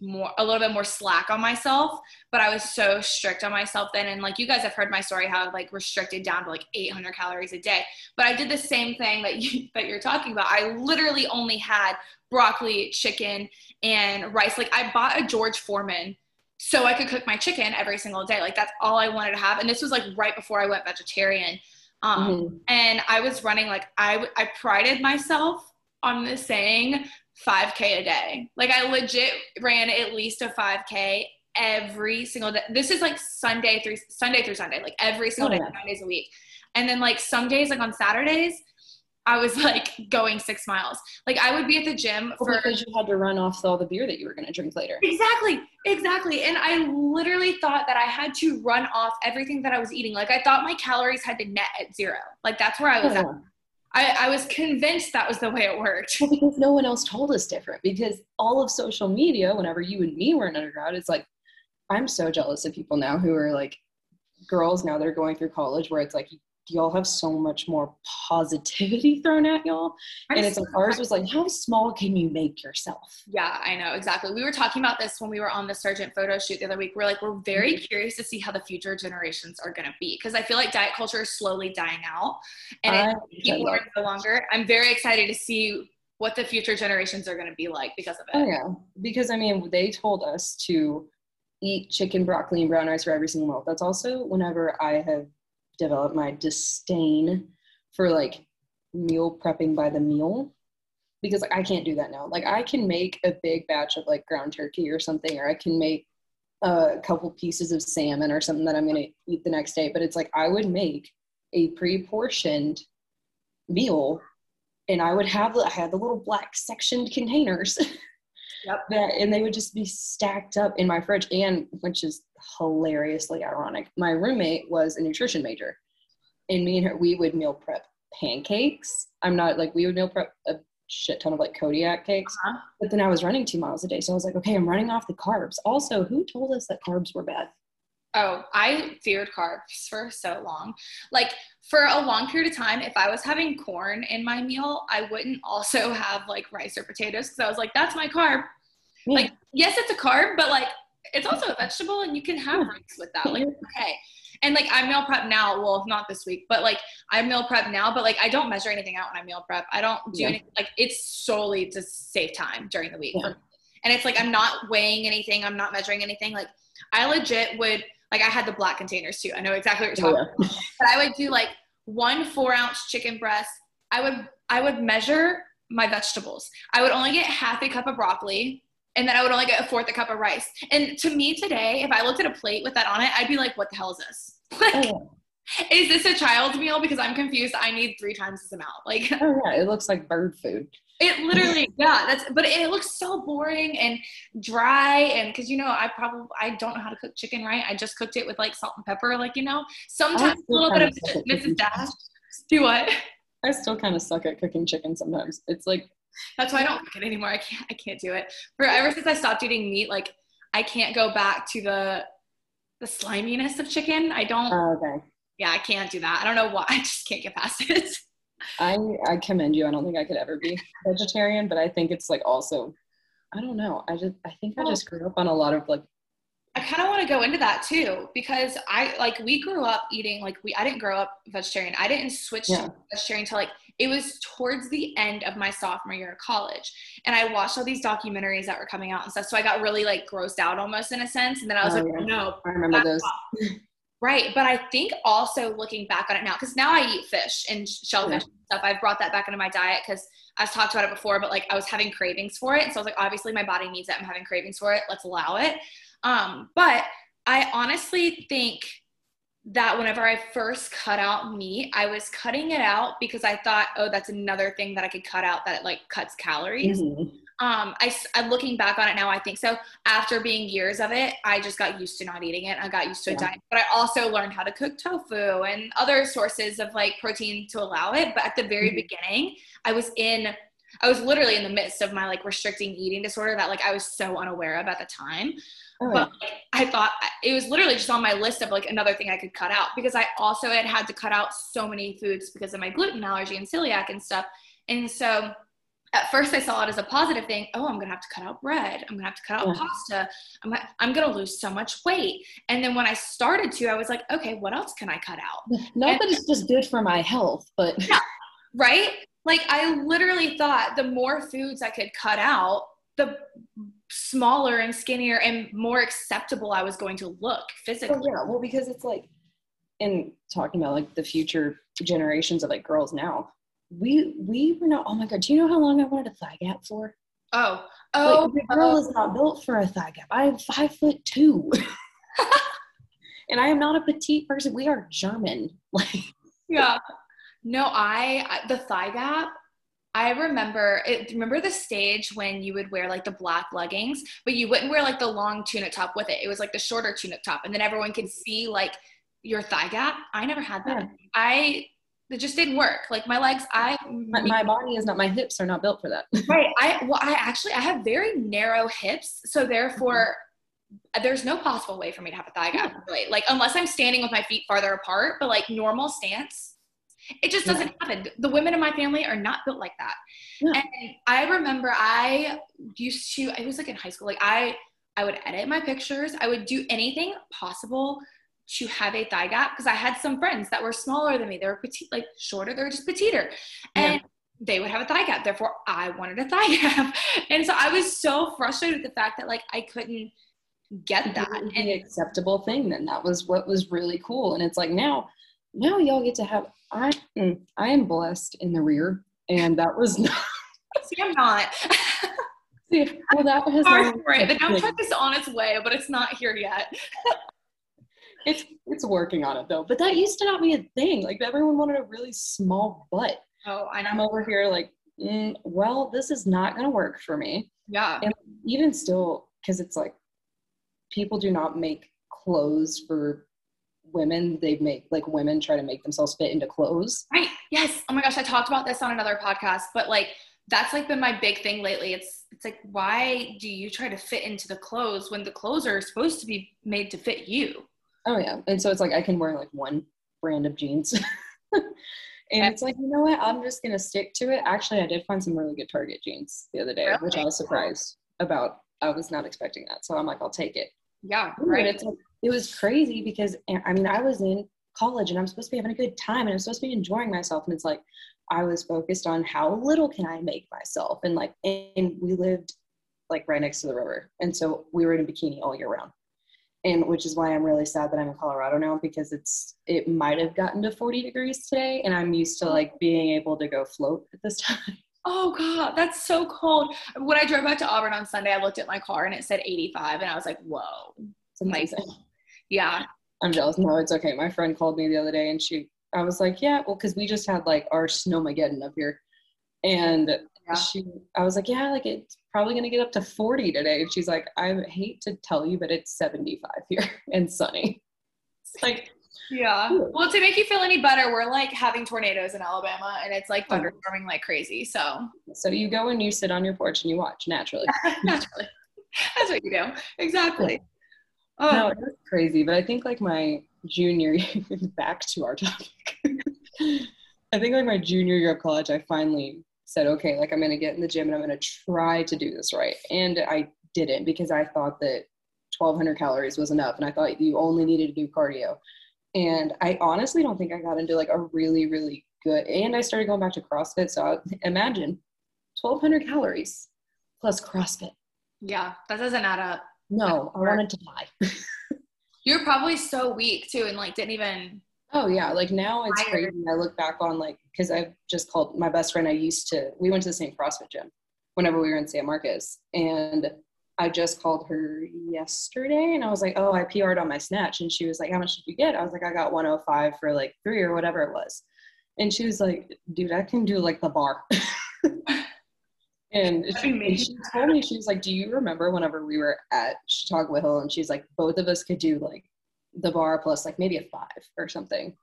more a little bit more slack on myself but i was so strict on myself then. And like you guys have heard my story how i like restricted down to like 800 calories a day. But i did the same thing that you that you're talking about. I literally only had broccoli chicken and rice. Like i bought a george foreman so i could cook my chicken every single day. Like that's all i wanted to have. And this was like right before i went vegetarian. Um, mm-hmm. and i was running like i i prided myself on this saying 5K a day. Like I legit ran at least a 5K every single day. This is like Sunday through Sunday through Sunday, like every single oh, day, yeah. nine days a week. And then like some days, like on Saturdays, I was like going six miles. Like I would be at the gym for because you had to run off all the beer that you were going to drink later. Exactly, exactly. And I literally thought that I had to run off everything that I was eating. Like I thought my calories had to net at zero. Like that's where I was at. Uh-huh. I, I was convinced that was the way it worked. Well, because no one else told us different. Because all of social media, whenever you and me were in undergrad, it's like I'm so jealous of people now who are like girls now that are going through college where it's like y'all have so much more positivity thrown at y'all. And it's like ours was like, how small can you make yourself? Yeah, I know exactly. We were talking about this when we were on the Sargent photo shoot the other week. We're like, we're very mm-hmm. curious to see how the future generations are going to be because I feel like diet culture is slowly dying out, and people are no longer. I'm very excited to see what the future generations are going to be like because of it. Oh yeah, because I mean, they told us to eat chicken, broccoli, and brown rice for every single meal. That's also whenever I have developed my disdain for like meal prepping by the meal because like I can't do that now. Like I can make a big batch of like ground turkey or something, or I can make a couple pieces of salmon or something that I'm gonna eat the next day. But it's like I would make a pre-portioned meal, and I would have I had the little black sectioned containers. Yep. That, and they would just be stacked up in my fridge. And which is hilariously ironic, my roommate was a nutrition major, and me and her we would meal prep pancakes. I'm not like we would meal prep a shit ton of like Kodiak cakes, uh-huh. but then I was running two miles a day, so I was like, okay, I'm running off the carbs. Also, who told us that carbs were bad? Oh, I feared carbs for so long. Like for a long period of time, if I was having corn in my meal, I wouldn't also have like rice or potatoes because I was like, that's my carb. Yeah. Like, yes, it's a carb, but like it's also a vegetable and you can have rice with that. Like, okay. And like I meal prep now, well, not this week, but like I meal prep now, but like I don't measure anything out when I meal prep. I don't do yeah. anything like it's solely to save time during the week. Yeah. And it's like I'm not weighing anything, I'm not measuring anything. Like I legit would like I had the black containers too. I know exactly what you're oh, talking yeah. about. But I would do like one four ounce chicken breast. I would I would measure my vegetables. I would only get half a cup of broccoli and then I would only get a fourth a cup of rice. And to me today, if I looked at a plate with that on it, I'd be like, what the hell is this? Like, oh. is this a child's meal? Because I'm confused. I need three times this amount. Like, oh yeah, it looks like bird food. It literally, yeah, that's, but it looks so boring and dry. And cause you know, I probably, I don't know how to cook chicken, right? I just cooked it with like salt and pepper, like, you know, sometimes a little bit of Mrs. Dash. Do what? I still kind of suck at cooking chicken sometimes. It's like, that's why I don't cook it anymore. I can't, I can't do it. For ever since I stopped eating meat, like I can't go back to the, the sliminess of chicken. I don't, oh, okay. Yeah, I can't do that. I don't know why. I just can't get past it. I I commend you. I don't think I could ever be vegetarian, but I think it's like also I don't know. I just I think I just grew up on a lot of like I kind of want to go into that too because I like we grew up eating like we I didn't grow up vegetarian. I didn't switch yeah. to vegetarian until like it was towards the end of my sophomore year of college. And I watched all these documentaries that were coming out and stuff. So I got really like grossed out almost in a sense. And then I was oh, like, yeah. no, I remember those. Right. But I think also looking back on it now, because now I eat fish and shellfish yeah. and stuff. I've brought that back into my diet because I've talked about it before, but like I was having cravings for it. And so I was like, obviously my body needs it. I'm having cravings for it. Let's allow it. Um, but I honestly think that whenever I first cut out meat, I was cutting it out because I thought, oh, that's another thing that I could cut out that like cuts calories. Mm-hmm um I, I looking back on it now i think so after being years of it i just got used to not eating it i got used to yeah. a diet but i also learned how to cook tofu and other sources of like protein to allow it but at the very mm-hmm. beginning i was in i was literally in the midst of my like restricting eating disorder that like i was so unaware of at the time but like, i thought it was literally just on my list of like another thing i could cut out because i also had had to cut out so many foods because of my gluten allergy and celiac and stuff and so at first I saw it as a positive thing. Oh, I'm gonna have to cut out bread. I'm gonna have to cut out yeah. pasta. I'm, I'm gonna lose so much weight. And then when I started to, I was like, okay, what else can I cut out? Not and, that it's just good for my health, but yeah, right? Like I literally thought the more foods I could cut out, the smaller and skinnier and more acceptable I was going to look physically. Well, yeah, well, because it's like, in talking about like the future generations of like girls now, we we were not oh my god do you know how long i wanted a thigh gap for Oh, oh, like, the girl oh. is not built for a thigh gap. I am five foot two, and I am not a petite person. We are German. Like, yeah. No, I the thigh gap. I remember it. Remember the stage when you would wear like the black leggings, but you wouldn't wear like the long tunic top with it. It was like the shorter tunic top, and then everyone could see like your thigh gap. I never had that. Yeah. I it just didn't work. Like my legs, I my, my body is not. My hips are not built for that. right. I well, I actually I have very narrow hips, so therefore. Mm-hmm. There's no possible way for me to have a thigh gap, really. Like unless I'm standing with my feet farther apart, but like normal stance, it just doesn't happen. The women in my family are not built like that. Yeah. And I remember I used to, I was like in high school, like I, I would edit my pictures. I would do anything possible to have a thigh gap because I had some friends that were smaller than me. They were petite, like shorter. They were just petiter. And Yeah. they would have a thigh gap. Therefore, I wanted a thigh gap. And so I was so frustrated with the fact that like I couldn't get that. It was And the acceptable thing then that was what was really cool and it's like now now y'all get to have i i am blessed in the rear and that was not see, I'm not. see, well that has Sorry for it. The dump truck is on its way, but it's not here yet. it's it's working on it though but that used to not be a thing like everyone wanted a really small butt Oh, I and i'm over here like mm, well this is not going to work for me Yeah. and even still because it's like people do not make clothes for women they make like women try to make themselves fit into clothes Right. Yes. Oh my gosh, I talked about this on another podcast, but like that's like been my big thing lately. It's it's like why do you try to fit into the clothes when the clothes are supposed to be made to fit you? Oh yeah, and so it's like I can wear like one brand of jeans, and Yeah. it's like you know what? I'm just gonna stick to it. Actually, I did find some really good Target jeans the other day, which I was surprised about. I was not expecting that, so I'm like, I'll take it. Yeah. Right. It's like, it was crazy because eh, I mean I was in college and I'm supposed to be having a good time and I'm supposed to be enjoying myself, and it's like I was focused on how little can I make myself, and like and we lived like right next to the river, and so we were in a bikini all year round and which is why I'm really sad that I'm in Colorado now because it's it might have gotten to 40 degrees today and I'm used to like being able to go float at this time. Oh god, that's so cold. When I drove back to Auburn on Sunday, I looked at my car and it said 85 and I was like, "Whoa." It's amazing. Yeah. I'm jealous. No, it's okay. My friend called me the other day and she I was like, yeah, well, because we just had like our snowmageddon up here. And Yeah. she I was like, yeah, like it's probably gonna get up to 40 today. And she's like, I hate to tell you, but it's 75 here and sunny. It's like Yeah. Cool. Well, to make you feel any better, we're like having tornadoes in Alabama and it's like Oh. thunderstorming like crazy. So so you go and you sit on your porch and you watch naturally. naturally. That's what you do. Exactly. Oh, No, it's crazy, but I think like my junior year, back to our topic. I think like my junior year of college, I finally said, okay, like I'm gonna get in the gym and I'm gonna try to do this right. And I didn't because I thought that 1200 calories was enough and I thought you only needed to do cardio. And I honestly don't think I got into like a really, really good, and I started going back to CrossFit. So I, imagine 1200 calories plus CrossFit. yeah. That doesn't add up. No, I wanted to die. You're probably so weak too and like didn't even. Oh yeah, like now it's Tired. crazy. I look back on like because I've just called my best friend. I used to we went to the same CrossFit gym whenever we were in San Marcos, and I just called her yesterday, and I was like, "Oh, I PR'd on my snatch," and she was like, "How much did you get?" I was like, "I got 105 for like three or whatever it was," and she was like, "Dude, I can do like the bar." and she, she told me she was like, "Do you remember whenever we were at Chautauqua Hill?" And she's like, "Both of us could do like the bar plus like maybe a five or something."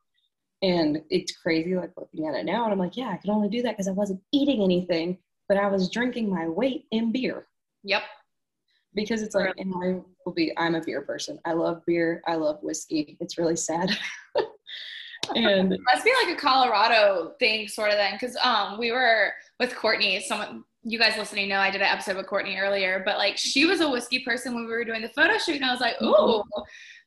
And it's crazy, like looking at it now, and I'm like, "Yeah, I could only do that because I wasn't eating anything, but I was drinking my weight in beer." Yep. Because it's like, and I will be, I'm a beer person. I love beer. I love whiskey. It's really sad. and it Must be like a Colorado thing, sort of then, because um we were with Courtney. Someone you guys listening know I did an episode with Courtney earlier, but like she was a whiskey person when we were doing the photo shoot, and I was like, mm-hmm. ooh,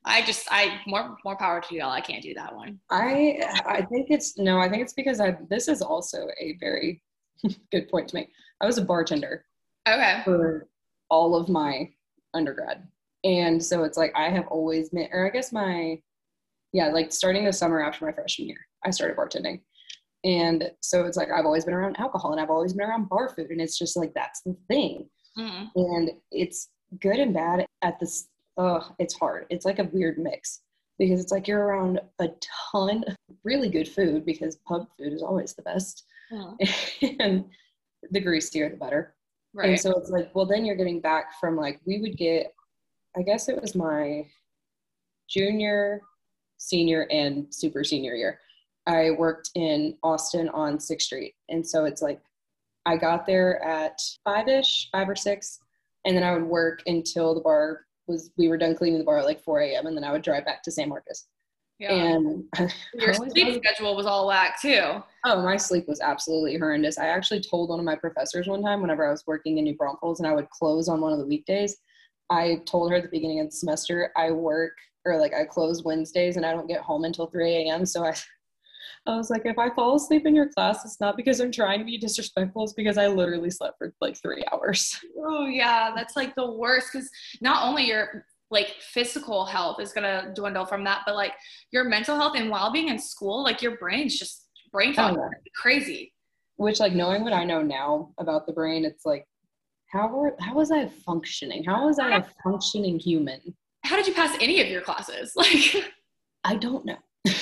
I just I more more power to y'all. I can't do that one. I I think it's no, I think it's because I this is also a very good point to make. I was a bartender Okay. for all of my undergrad. And so it's like I have always been or I guess my yeah, like starting the summer after my freshman year, I started bartending. And so it's like I've always been around alcohol and I've always been around bar food. And it's just like that's the thing. Mm-hmm. And it's good and bad at this. Oh, it's hard. It's like a weird mix because it's like you're around a ton of really good food because pub food is always the best. Mm-hmm. and the greasier the better. Right. And so it's like, well, then you're getting back from like, we would get, I guess it was my junior, senior, and super senior year. I worked in Austin on 6th Street. And so it's like, I got there at five ish, five or six, and then I would work until the bar was, we were done cleaning the bar at like 4 a.m. And then I would drive back to San Marcos. Yeah. And your sleep schedule was all whack too. Oh, my sleep was absolutely horrendous. I actually told one of my professors one time whenever I was working in New Braunfels and I would close on one of the weekdays. I told her at the beginning of the semester I work or like I close Wednesdays and I don't get home until 3 a.m. So I I was like, if I fall asleep in your class, it's not because I'm trying to be disrespectful, it's because I literally slept for like three hours. Oh yeah, that's like the worst because not only your like physical health is gonna dwindle from that, but like your mental health and well-being in school, like your brain's just brain oh, fog oh, crazy. Which like knowing what I know now about the brain, it's like how were how was I functioning? How was I a functioning human? How did you pass any of your classes? Like I don't know.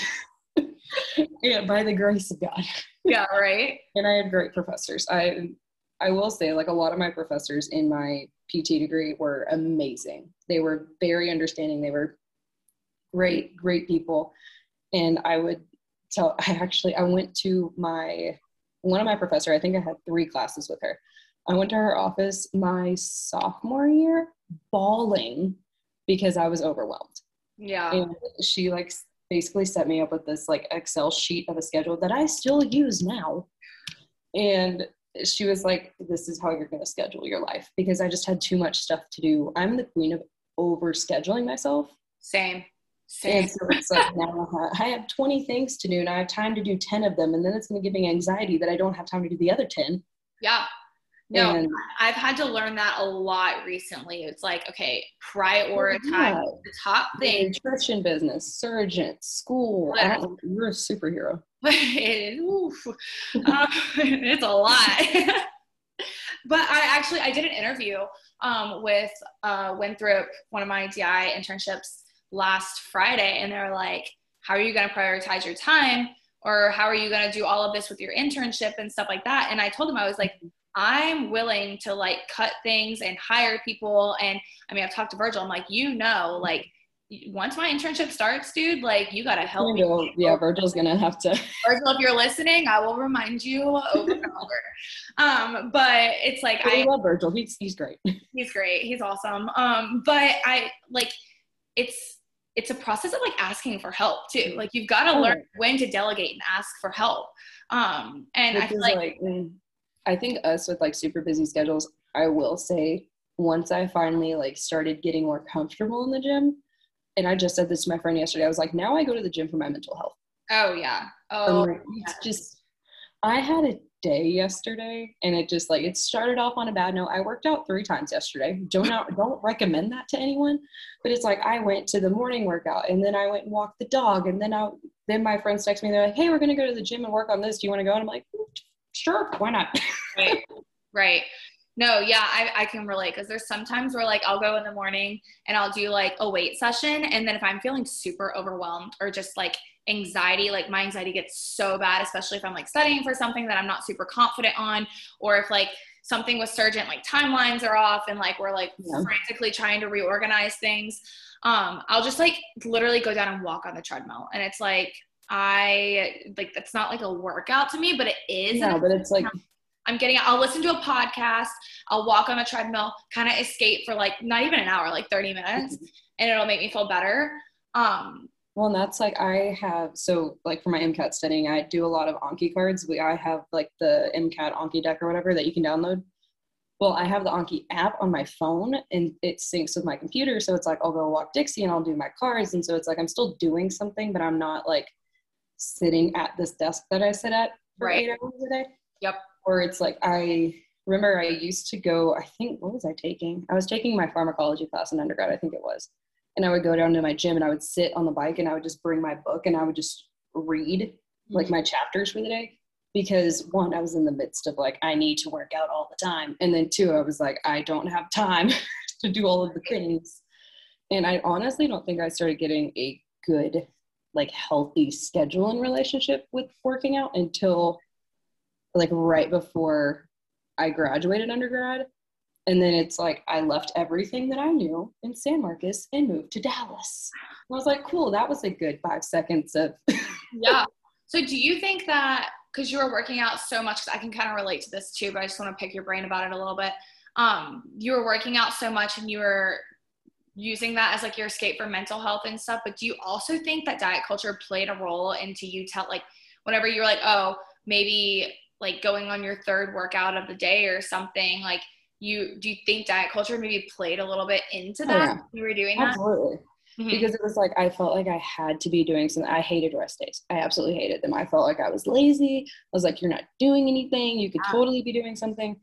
yeah, by the grace of God. Yeah, right. and I had great professors. I I will say, like a lot of my professors in my PT degree were amazing. They were very understanding. They were great, great people. And I would tell, I actually, I went to my, one of my professor, I think I had three classes with her. I went to her office my sophomore year bawling because I was overwhelmed. Yeah. And she like basically set me up with this like Excel sheet of a schedule that I still use now. And she was like, This is how you're going to schedule your life because I just had too much stuff to do. I'm the queen of over scheduling myself. Same. Same. And so it's like now I have 20 things to do and I have time to do 10 of them. And then it's going to give me anxiety that I don't have time to do the other 10. Yeah. No, and, I've had to learn that a lot recently. It's like, okay, prioritize yeah. the top thing. Nutrition business, Surgent, school. you're a superhero. Oof, uh, it's a lot. but I actually I did an interview um, with uh, Winthrop, one of my DI internships last Friday, and they're like, "How are you going to prioritize your time?" Or how are you going to do all of this with your internship and stuff like that? And I told them I was like, I'm willing to like cut things and hire people. And I mean, I've talked to Virgil. I'm like, you know, like once my internship starts, dude, like you gotta help me. Yeah, Virgil's gonna have to. Virgil, if you're listening, I will remind you over and over. Um, but it's like I, I love Virgil. He's he's great. He's great. He's awesome. Um, but I like it's it's a process of like asking for help too. Like you've got to oh. learn when to delegate and ask for help. Um, and Which I feel like, like mm, I think us with like super busy schedules, I will say once I finally like started getting more comfortable in the gym, and I just said this to my friend yesterday, I was like, now I go to the gym for my mental health. Oh yeah. Oh like, it's just I had a day yesterday and it just like it started off on a bad note. I worked out three times yesterday. Don't don't recommend that to anyone. But it's like I went to the morning workout and then I went and walked the dog and then I then my friends text me, they're like, Hey, we're gonna go to the gym and work on this. Do you want to go? And I'm like, sure, why not? right, right. No, yeah, I, I can relate because there's sometimes where like I'll go in the morning and I'll do like a weight session. And then if I'm feeling super overwhelmed or just like anxiety, like my anxiety gets so bad, especially if I'm like studying for something that I'm not super confident on, or if like something with Surgent, like timelines are off and like we're like yeah. frantically trying to reorganize things. Um, I'll just like literally go down and walk on the treadmill. And it's like I like that's not like a workout to me, but it is. Yeah, but it's like I'm getting I'll listen to a podcast, I'll walk on a treadmill, kind of escape for like not even an hour, like 30 minutes, mm-hmm. and it'll make me feel better. Um well, and that's like I have so like for my MCAT studying, I do a lot of Anki cards. We I have like the MCAT Anki deck or whatever that you can download. Well, I have the Anki app on my phone and it syncs with my computer. So it's like I'll go walk Dixie and I'll do my cards. And so it's like I'm still doing something, but I'm not like sitting at this desk that I sit at for right. eight hours a day. Yep. Or it's like I remember I used to go, I think, what was I taking? I was taking my pharmacology class in undergrad, I think it was. And I would go down to my gym and I would sit on the bike and I would just bring my book and I would just read like mm-hmm. my chapters for the day. because one, I was in the midst of like, I need to work out all the time. And then two, I was like, I don't have time to do all of the things. And I honestly don't think I started getting a good, like, healthy schedule and relationship with working out until like right before I graduated undergrad. And then it's like I left everything that I knew in San Marcos and moved to Dallas. I was like, cool, that was a good five seconds of. yeah. So do you think that because you were working out so much, I can kind of relate to this too, but I just want to pick your brain about it a little bit. Um, you were working out so much and you were using that as like your escape for mental health and stuff. But do you also think that diet culture played a role into you tell like whenever you were like, oh, maybe like going on your third workout of the day or something, like you do you think diet culture maybe played a little bit into oh, that? Oh, yeah. You were doing that? Absolutely. Mm-hmm. Because it was like I felt like I had to be doing something. I hated rest days. I absolutely hated them. I felt like I was lazy. I was like, you're not doing anything. You could yeah. totally be doing something.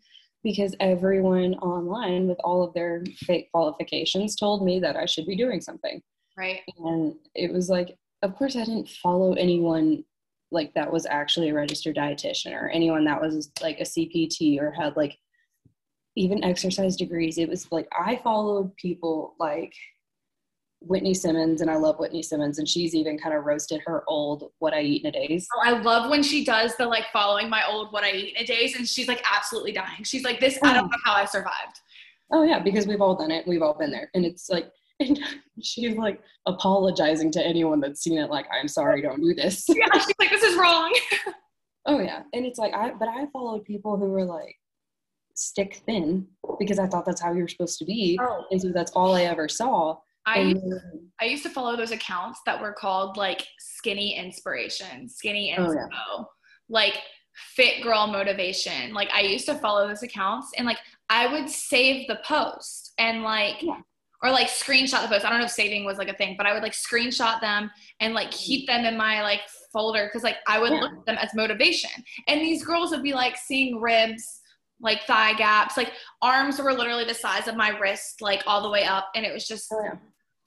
Because everyone online with all of their fake qualifications told me that I should be doing something. Right. And it was like, of course, I didn't follow anyone like that was actually a registered dietitian or anyone that was like a CPT or had like even exercise degrees. It was like I followed people like Whitney Simmons, and I love Whitney Simmons, and she's even kind of roasted her old "What I Eat in a Days." Oh, I love when she does the like following my old "What I Eat in a Days," and she's like absolutely dying. She's like, "This, I don't oh. know how I survived." Oh yeah, because we've all done it. We've all been there, and it's like, and she's like apologizing to anyone that's seen it. Like, I'm sorry, don't do this. yeah, she's like, "This is wrong." oh yeah, and it's like I, but I followed people who were like stick thin because I thought that's how you're supposed to be, oh. and so that's all I ever saw I used, I used to follow those accounts that were called like skinny inspiration, skinny oh, inspo, oh, yeah. like fit girl motivation. Like I used to follow those accounts and like I would save the post and like yeah. or like screenshot the post. I don't know if saving was like a thing, but I would like screenshot them and like keep them in my like folder because like I would yeah. look at them as motivation. And these girls would be like seeing ribs like thigh gaps like arms were literally the size of my wrist like all the way up and it was just oh, yeah.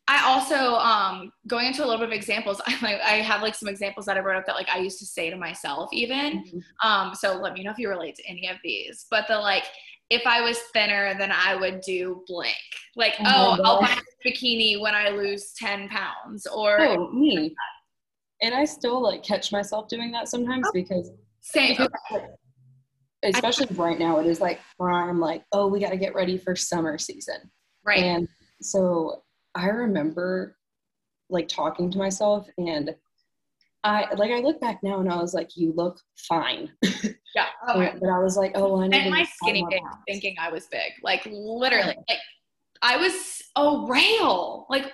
I also um going into a little bit of examples. I I have like some examples that I wrote up that like I used to say to myself even. Mm-hmm. Um, so let me know if you relate to any of these. But the like, if I was thinner, then I would do blank. Like, oh, oh I'll buy a bikini when I lose ten pounds, or oh, me. And I still like catch myself doing that sometimes oh, because same. Because, especially I, right now, it is like prime. Like, oh, we got to get ready for summer season. Right. And so I remember like talking to myself and I like I look back now and I was like, you look fine. Yeah. Oh, but I was like, oh, I need and my skinny big thinking I was big. Like literally, like I was a rail. Like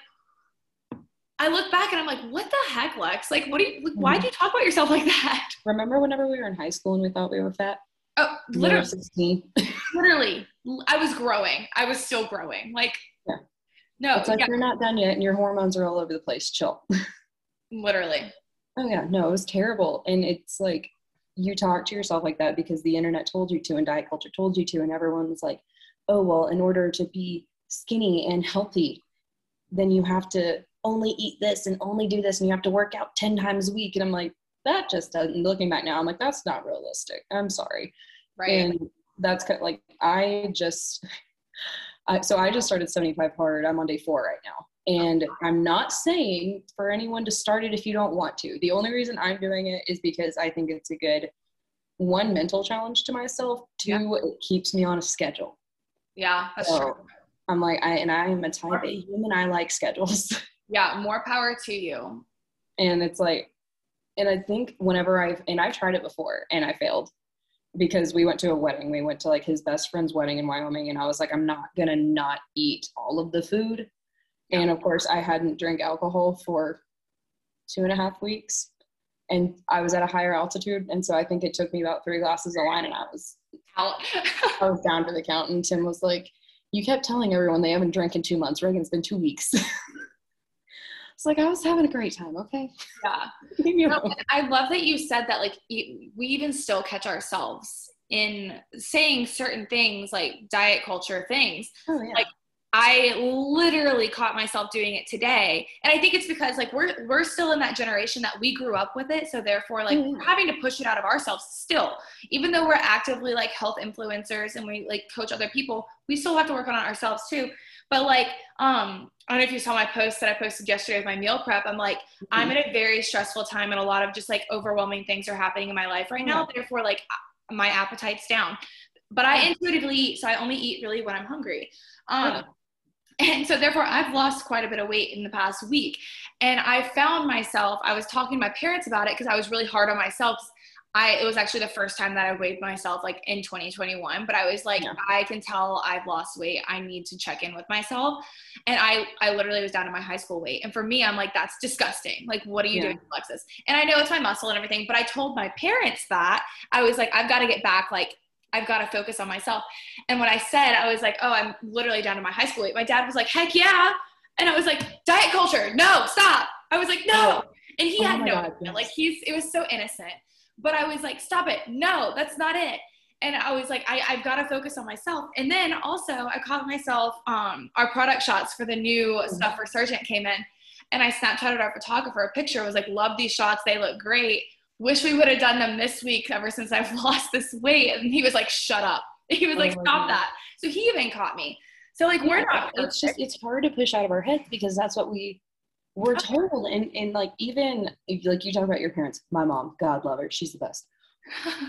I look back and I'm like, what the heck, Lex? Like, what do you? Like, why do mm-hmm. you talk about yourself like that? Remember whenever we were in high school and we thought we were fat? Oh, literally. literally, I was growing. I was still growing. Like no, it's like yeah. you're not done yet, and your hormones are all over the place. Chill. Literally. Oh yeah, no, it was terrible, and it's like you talk to yourself like that because the internet told you to, and diet culture told you to, and everyone was like, "Oh well, in order to be skinny and healthy, then you have to only eat this and only do this, and you have to work out ten times a week." And I'm like, that just doesn't. Looking back now, I'm like, that's not realistic. I'm sorry. Right. And that's kind of like I just Uh, so I just started 75 hard. I'm on day four right now. And I'm not saying for anyone to start it if you don't want to. The only reason I'm doing it is because I think it's a good one mental challenge to myself. Two, yeah. it keeps me on a schedule. Yeah, that's so true. I'm like, I and I am a type A human. I like schedules. Yeah, more power to you. And it's like, and I think whenever I've and I've tried it before and I failed because we went to a wedding. We went to like his best friend's wedding in Wyoming, and I was like, I'm not gonna not eat all of the food. And of course, I hadn't drank alcohol for two and a half weeks, and I was at a higher altitude, and so I think it took me about three glasses of wine, and I was out. I was down to the count, and Tim was like, "You kept telling everyone they haven't drank in two months. Reagan's been two weeks." It's like I was having a great time. Okay. Yeah. you know. I love that you said that. Like we even still catch ourselves in saying certain things like diet culture things. Oh, yeah. Like I literally caught myself doing it today. And I think it's because like we're we're still in that generation that we grew up with it. So therefore like mm-hmm. we're having to push it out of ourselves still. Even though we're actively like health influencers and we like coach other people, we still have to work on it ourselves too. But like um I don't know if you saw my post that I posted yesterday with my meal prep. I'm like, mm-hmm. I'm in a very stressful time and a lot of just like overwhelming things are happening in my life right now. Yeah. Therefore, like my appetite's down. But I intuitively eat, so I only eat really when I'm hungry. Um, yeah and so therefore I've lost quite a bit of weight in the past week. And I found myself, I was talking to my parents about it because I was really hard on myself. I it was actually the first time that I weighed myself like in 2021, but I was like, yeah. I can tell I've lost weight. I need to check in with myself. And I I literally was down to my high school weight. And for me, I'm like, that's disgusting. Like, what are you yeah. doing, Alexis? And I know it's my muscle and everything, but I told my parents that I was like, I've got to get back like I've got to focus on myself. And when I said, I was like, oh, I'm literally down to my high school weight. My dad was like, heck yeah. And I was like, diet culture, no, stop. I was like, no. Oh. And he oh had no, God, yes. like he's, it was so innocent. But I was like, stop it. No, that's not it. And I was like, I, I've got to focus on myself. And then also I caught myself, um, our product shots for the new mm-hmm. stuff Resurgent came in. And I Snapchatted our photographer a picture. I was like, love these shots. They look great wish we would have done them this week ever since I've lost this weight. And he was like, shut up. He was oh like, stop God. that. So he even caught me. So like, yeah, we're not. It's just, it's hard to push out of our heads because that's what we were told. And, and like, even like you talk about your parents, my mom, God love her. She's the best.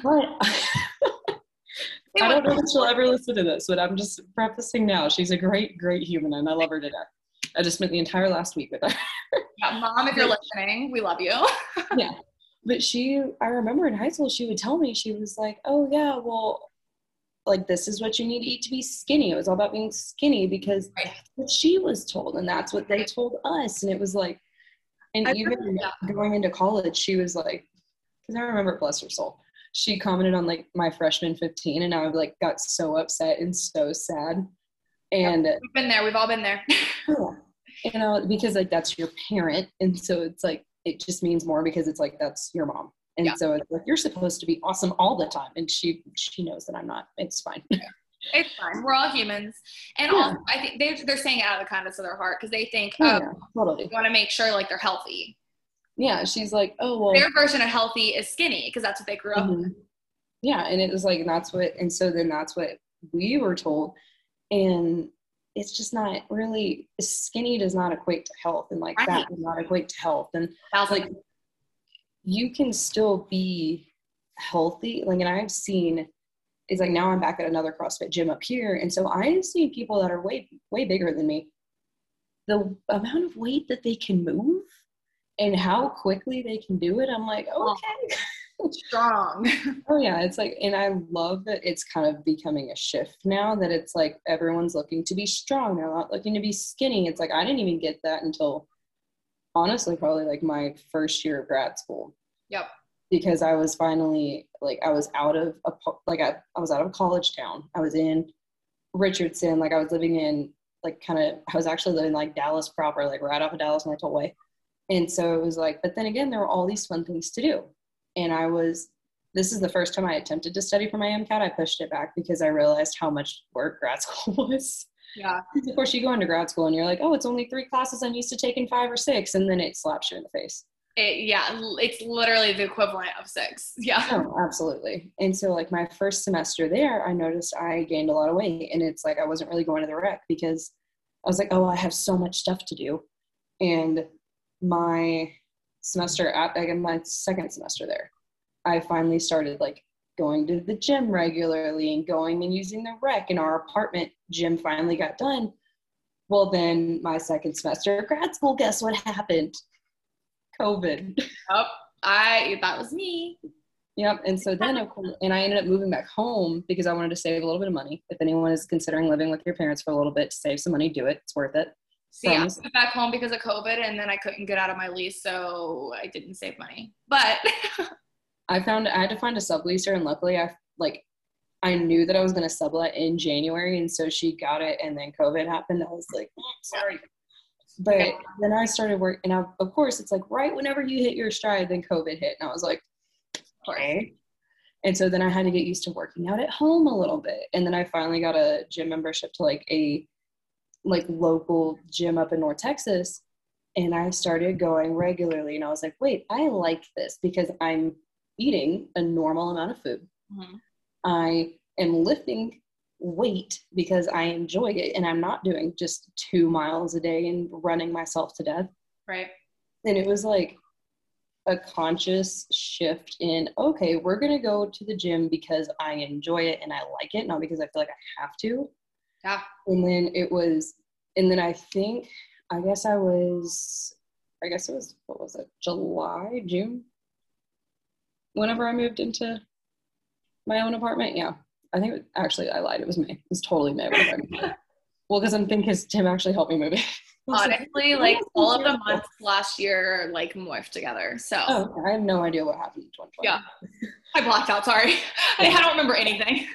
But I don't know if she'll ever listen to this, but I'm just prefacing now. She's a great, great human and I love her to death. I just spent the entire last week with her. yeah, mom, if you're listening, we love you. yeah but she i remember in high school she would tell me she was like oh yeah well like this is what you need to eat to be skinny. It was all about being skinny because right. that's what she was told and that's what they told us and it was like and I even going into college she was like because i remember bless her soul she commented on like my freshman 15 and i like got so upset and so sad and we've been there. We've all been there. You know because like that's your parent and so it's like it just means more because it's like that's your mom and yeah. so it's like you're supposed to be awesome all the time. And she she knows that i'm not. It's fine. It's fine. We're all humans. And yeah. also i think they, they're saying it out of the kindness of their heart because they think oh, yeah, totally. want to make sure like they're healthy. Yeah. She's like oh well their version of healthy is skinny because that's what they grew up mm-hmm. with. Yeah. And it was like that's what and so then that's what we were told. And it's just not really skinny does not equate to health. And like right. fat does not equate to health. And that was like you can still be healthy like and i've seen it's like now i'm back at another crossfit gym up here and so i see people that are way way bigger than me the amount of weight that they can move and how quickly they can do it i'm like oh, okay strong. oh yeah, it's like, and I love that it's kind of becoming a shift now that it's like everyone's looking to be strong. They're not looking to be skinny. It's like I didn't even get that until honestly probably like my first year of grad school. Yep. Because I was finally like I was out of a like I, I was out of college town. I was in Richardson. Like I was living in like kind of I was actually living like Dallas proper, like right off of Dallas my way. And so it was like, but then again, there were all these fun things to do and I was this is the first time I attempted to study for my MCAT. I pushed it back because I realized how much work grad school was. Yeah. Of course, you go into grad school and you're like, oh, it's only three classes I'm used to taking five or six, and then it slaps you in the face. It, yeah, it's literally the equivalent of six. Yeah. Oh, absolutely. And so, like my first semester there, I noticed I gained a lot of weight, and it's like I wasn't really going to the rec because I was like, oh, I have so much stuff to do, and my semester at like my second semester there, I finally started like going to the gym regularly and going and using the rec and our apartment gym finally got done. Well, then my second semester of grad school, guess what happened? COVID. Yep, I that was me. Yep. And so then, of course, and I ended up moving back home because I wanted to save a little bit of money. If anyone is considering living with your parents for a little bit, to save some money, do it. It's worth it. See, I went back home because of COVID, and then I couldn't get out of my lease, so I didn't save money. But I found I had to find a subleaser, and luckily, I like I knew that I was going to sublet in January, and so she got it. And then COVID happened. I was like, oh, sorry. But yeah. then I started work, and I, of course, it's like right whenever you hit your stride, then COVID hit, and I was like, okay. And so then I had to get used to working out at home a little bit, and then I finally got a gym membership to like a like local gym up in North Texas. And I started going regularly. And I was like, wait, I like this because I'm eating a normal amount of food. Mm-hmm. I am lifting weight because I enjoy it and I'm not doing just two miles a day and running myself to death. Right. And it was like a conscious shift in okay, we're going to go to the gym because I enjoy it and I like it, not because I feel like I have to. Yeah. And then it was, and then I think, I guess I was, I guess it was, what was it, July, June? Whenever I moved into my own apartment. Yeah. I think actually I lied. It was May. It was totally May. well, because I'm thinking Tim actually helped me move it. Honestly, like all of the months last year like morphed together. So oh, I have no idea what happened in 2020. Yeah. I blocked out, sorry. I don't remember anything.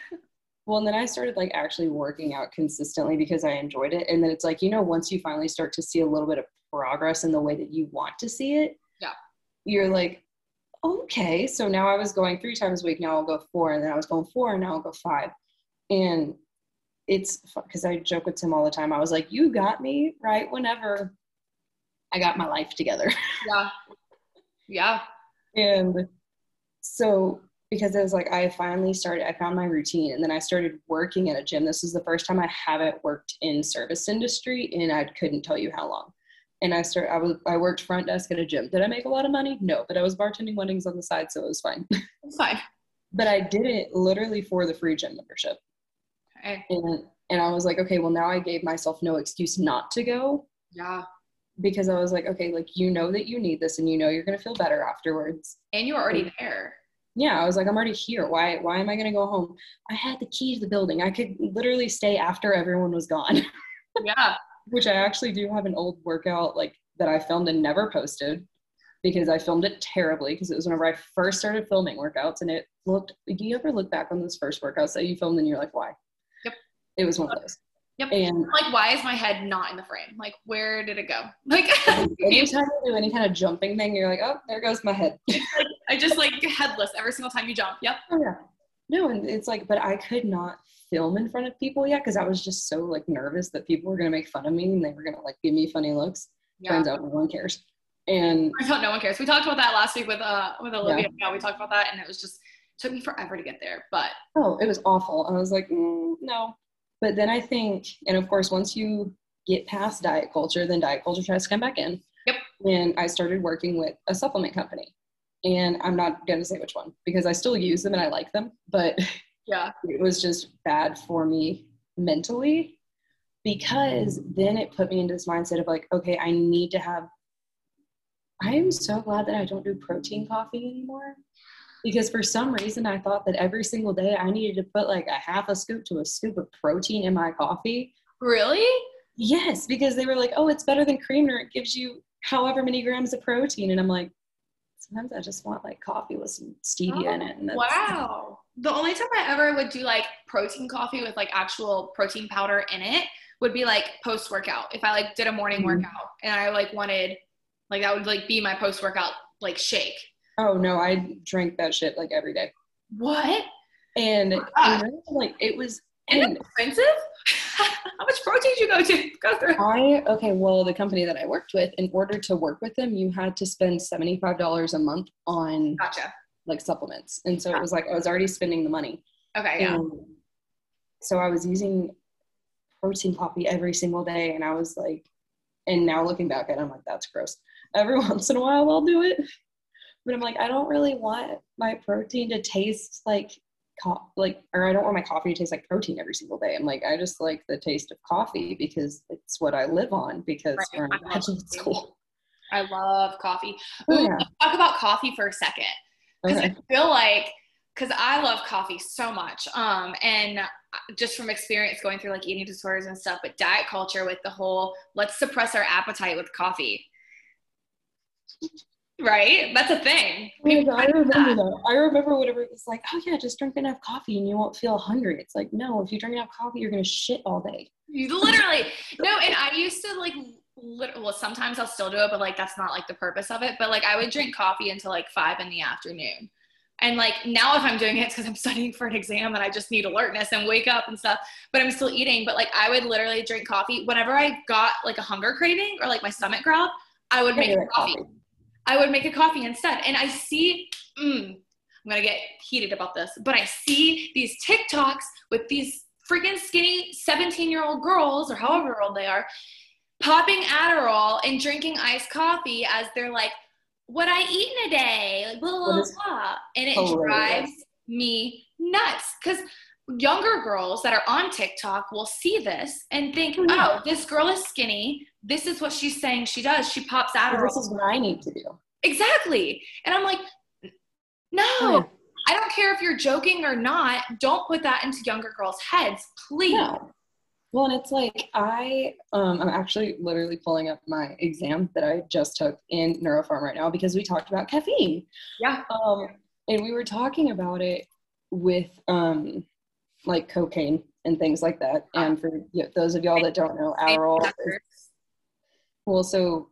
Well, and then I started like actually working out consistently because I enjoyed it. And then it's like, you know, once you finally start to see a little bit of progress in the way that you want to see it, yeah, you're like, okay. So now I was going three times a week. Now I'll go four, and then I was going four, and now I'll go five. And it's because I joke with Tim all the time. I was like, you got me right whenever I got my life together. Yeah. Yeah. and so because it was like I finally started, I found my routine and then I started working at a gym. This is the first time I haven't worked in service industry and I couldn't tell you how long. And I started, I was, I worked front desk at a gym. Did I make a lot of money? No, but I was bartending weddings on the side, so it was fine. It's fine. but I did it literally for the free gym membership. Okay. And, and I was like, okay, well now I gave myself no excuse not to go. Yeah. Because I was like, okay, like you know that you need this and you know you're gonna feel better afterwards. And you were already there yeah i was like i'm already here why why am i going to go home i had the key to the building i could literally stay after everyone was gone yeah which i actually do have an old workout like that i filmed and never posted because i filmed it terribly because it was whenever i first started filming workouts and it looked do you ever look back on those first workouts that you filmed and you're like why yep it was one of those Yep. And like, why is my head not in the frame? Like, where did it go? Like, anytime you do any kind of jumping thing, you're like, oh, there goes my head. I just like headless every single time you jump. Yep. Oh, yeah. No, and it's like, but I could not film in front of people yet because I was just so like nervous that people were gonna make fun of me and they were gonna like give me funny looks. Yeah. Turns out no one cares. And I thought no one cares. We talked about that last week with uh with Olivia. Yeah. yeah, we talked about that, and it was just took me forever to get there. But oh, it was awful. I was like, mm, no, but then I think, and of course, once you get past diet culture, then diet culture tries to come back in. Yep. And I started working with a supplement company. And I'm not going to say which one because I still use them and I like them, but yeah, it was just bad for me mentally because mm-hmm. then it put me into this mindset of like, okay, I need to have. I am so glad that I don't do protein coffee anymore because for some reason I thought that every single day I needed to put like a half a scoop to a scoop of protein in my coffee. Really? Yes, because they were like, oh, it's better than creamer. It gives you however many grams of protein. And I'm like, sometimes I just want like coffee with some stevia oh, in it. And wow. The only time I ever would do like protein coffee with like actual protein powder in it would be like post workout. If I like did a morning mm-hmm. workout and I like wanted, like that would like be my post workout like shake. Oh no, I drank that shit like every day. What? And oh like it was and expensive. How much protein did you go to go through? I okay. Well, the company that I worked with, in order to work with them, you had to spend seventy five dollars a month on gotcha like supplements, and so it was like I was already spending the money. Okay, yeah. And so I was using protein coffee every single day, and I was like, and now looking back at it, I'm like, that's gross. Every once in a while, I'll do it, but I'm like, I don't really want my protein to taste like co- like or I don't want my coffee to taste like protein every single day. I'm like, I just like the taste of coffee because it's what I live on because right. we're in graduate school. I love coffee. Oh, yeah. talk about coffee for a second. Because okay. I feel like because I love coffee so much. Um, and just from experience going through like eating disorders and stuff, but diet culture with the whole let's suppress our appetite with coffee right? That's a thing. God, I remember that. that. I remember whatever it was like, oh yeah, just drink enough coffee and you won't feel hungry. It's like, no, if you drink enough coffee, you're gonna shit all day. You literally no, and I used to like well, sometimes I'll still do it, but like that's not like the purpose of it. But like I would drink coffee until like five in the afternoon. And like now, if I'm doing it, it's because I'm studying for an exam and I just need alertness and wake up and stuff. But I'm still eating. But like I would literally drink coffee whenever I got like a hunger craving or like my stomach growled. I would make a coffee. coffee. I would make a coffee instead. And I see, mm, I'm gonna get heated about this, but I see these TikToks with these freaking skinny 17 year old girls or however old they are popping Adderall and drinking iced coffee as they're like, what I eat in a day, like blah blah blah, and it hilarious. drives me nuts because younger girls that are on TikTok will see this and think, oh, oh, this girl is skinny. This is what she's saying she does. She pops Adderall. This is what I need to do. Exactly. And I'm like, no, oh, I don't care if you're joking or not. Don't put that into younger girls' heads, please. No. Well, and it's like I, um, I'm actually literally pulling up my exam that I just took in neuropharm right now because we talked about caffeine. Yeah. Um, and we were talking about it with um, like cocaine and things like that. And for you know, those of y'all that don't know, Adderall. well, so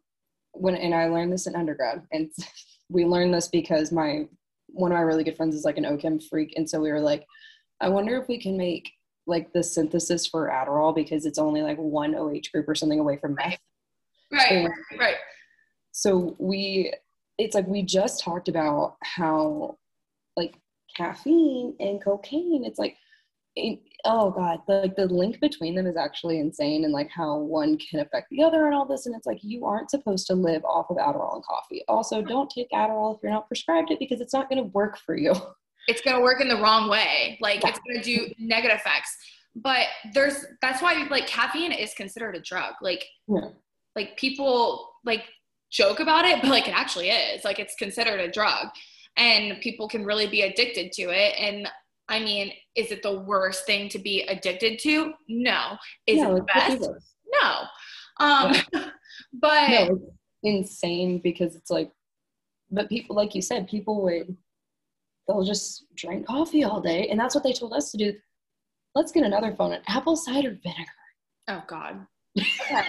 when and I learned this in undergrad, and we learned this because my one of my really good friends is like an OChem freak, and so we were like, I wonder if we can make like the synthesis for Adderall because it's only like one OH group or something away from meth. Right, and right. So we, it's like we just talked about how like caffeine and cocaine, it's like, it, oh God, like the link between them is actually insane and like how one can affect the other and all this. And it's like, you aren't supposed to live off of Adderall and coffee. Also, don't take Adderall if you're not prescribed it because it's not going to work for you. it's going to work in the wrong way. Like yeah. it's going to do negative effects. But there's that's why like caffeine is considered a drug. Like yeah. like people like joke about it, but like it actually is. Like it's considered a drug and people can really be addicted to it and I mean, is it the worst thing to be addicted to? No. Is no, it the best? No. Um, but no, it's insane because it's like, but people, like you said, people would they'll just drink coffee all day. And that's what they told us to do. Let's get another phone, an apple cider vinegar. Oh, God. okay.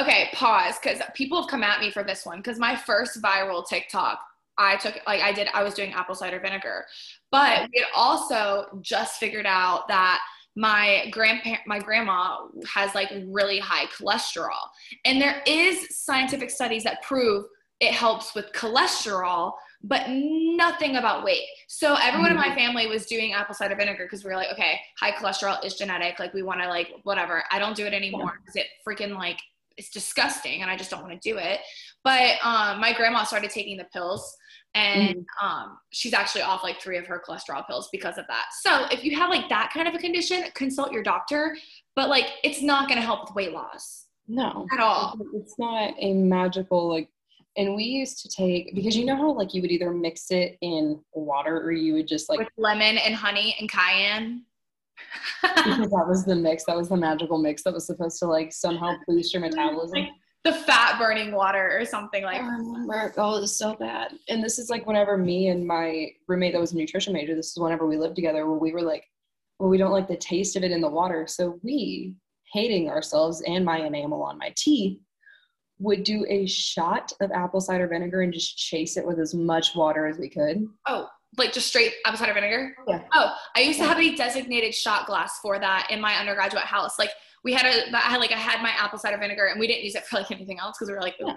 okay, pause, because people have come at me for this one. Because my first viral TikTok, I took, like, I did, I was doing apple cider vinegar. But we had also just figured out that my grandparent my grandma has like really high cholesterol and there is scientific studies that prove it helps with cholesterol but nothing about weight. So everyone mm-hmm. in my mm-hmm. family was doing apple cider vinegar because we were like, okay, high cholesterol is genetic. Like we want to like whatever. I don't do it anymore because it freaking like it's disgusting and I just don't want to do it. But um, my grandma started taking the pills and mm-hmm. um, she's actually off like three of her cholesterol pills because of that. So if you have like that kind of a condition, consult your doctor. But like it's not going to help with weight loss. No, at all. It's not a magical like and we used to take because you know how like you would either mix it in water or you would just like with lemon and honey and cayenne. because that was the mix. That was the magical mix that was supposed to like somehow boost your metabolism. Like the fat burning water or something like. I remember. Oh, it was so bad. And this is like whenever me and my roommate that was a nutrition major. This is whenever we lived together, where we were like, well, we don't like the taste of it in the water, so we hating ourselves and my enamel on my teeth would do a shot of apple cider vinegar and just chase it with as much water as we could. Oh, like just straight apple cider vinegar? Yeah. Oh, I used to have a designated shot glass for that in my undergraduate house. Like we had a, I had like I had my apple cider vinegar and we didn't use it for like anything else because we were like, yeah.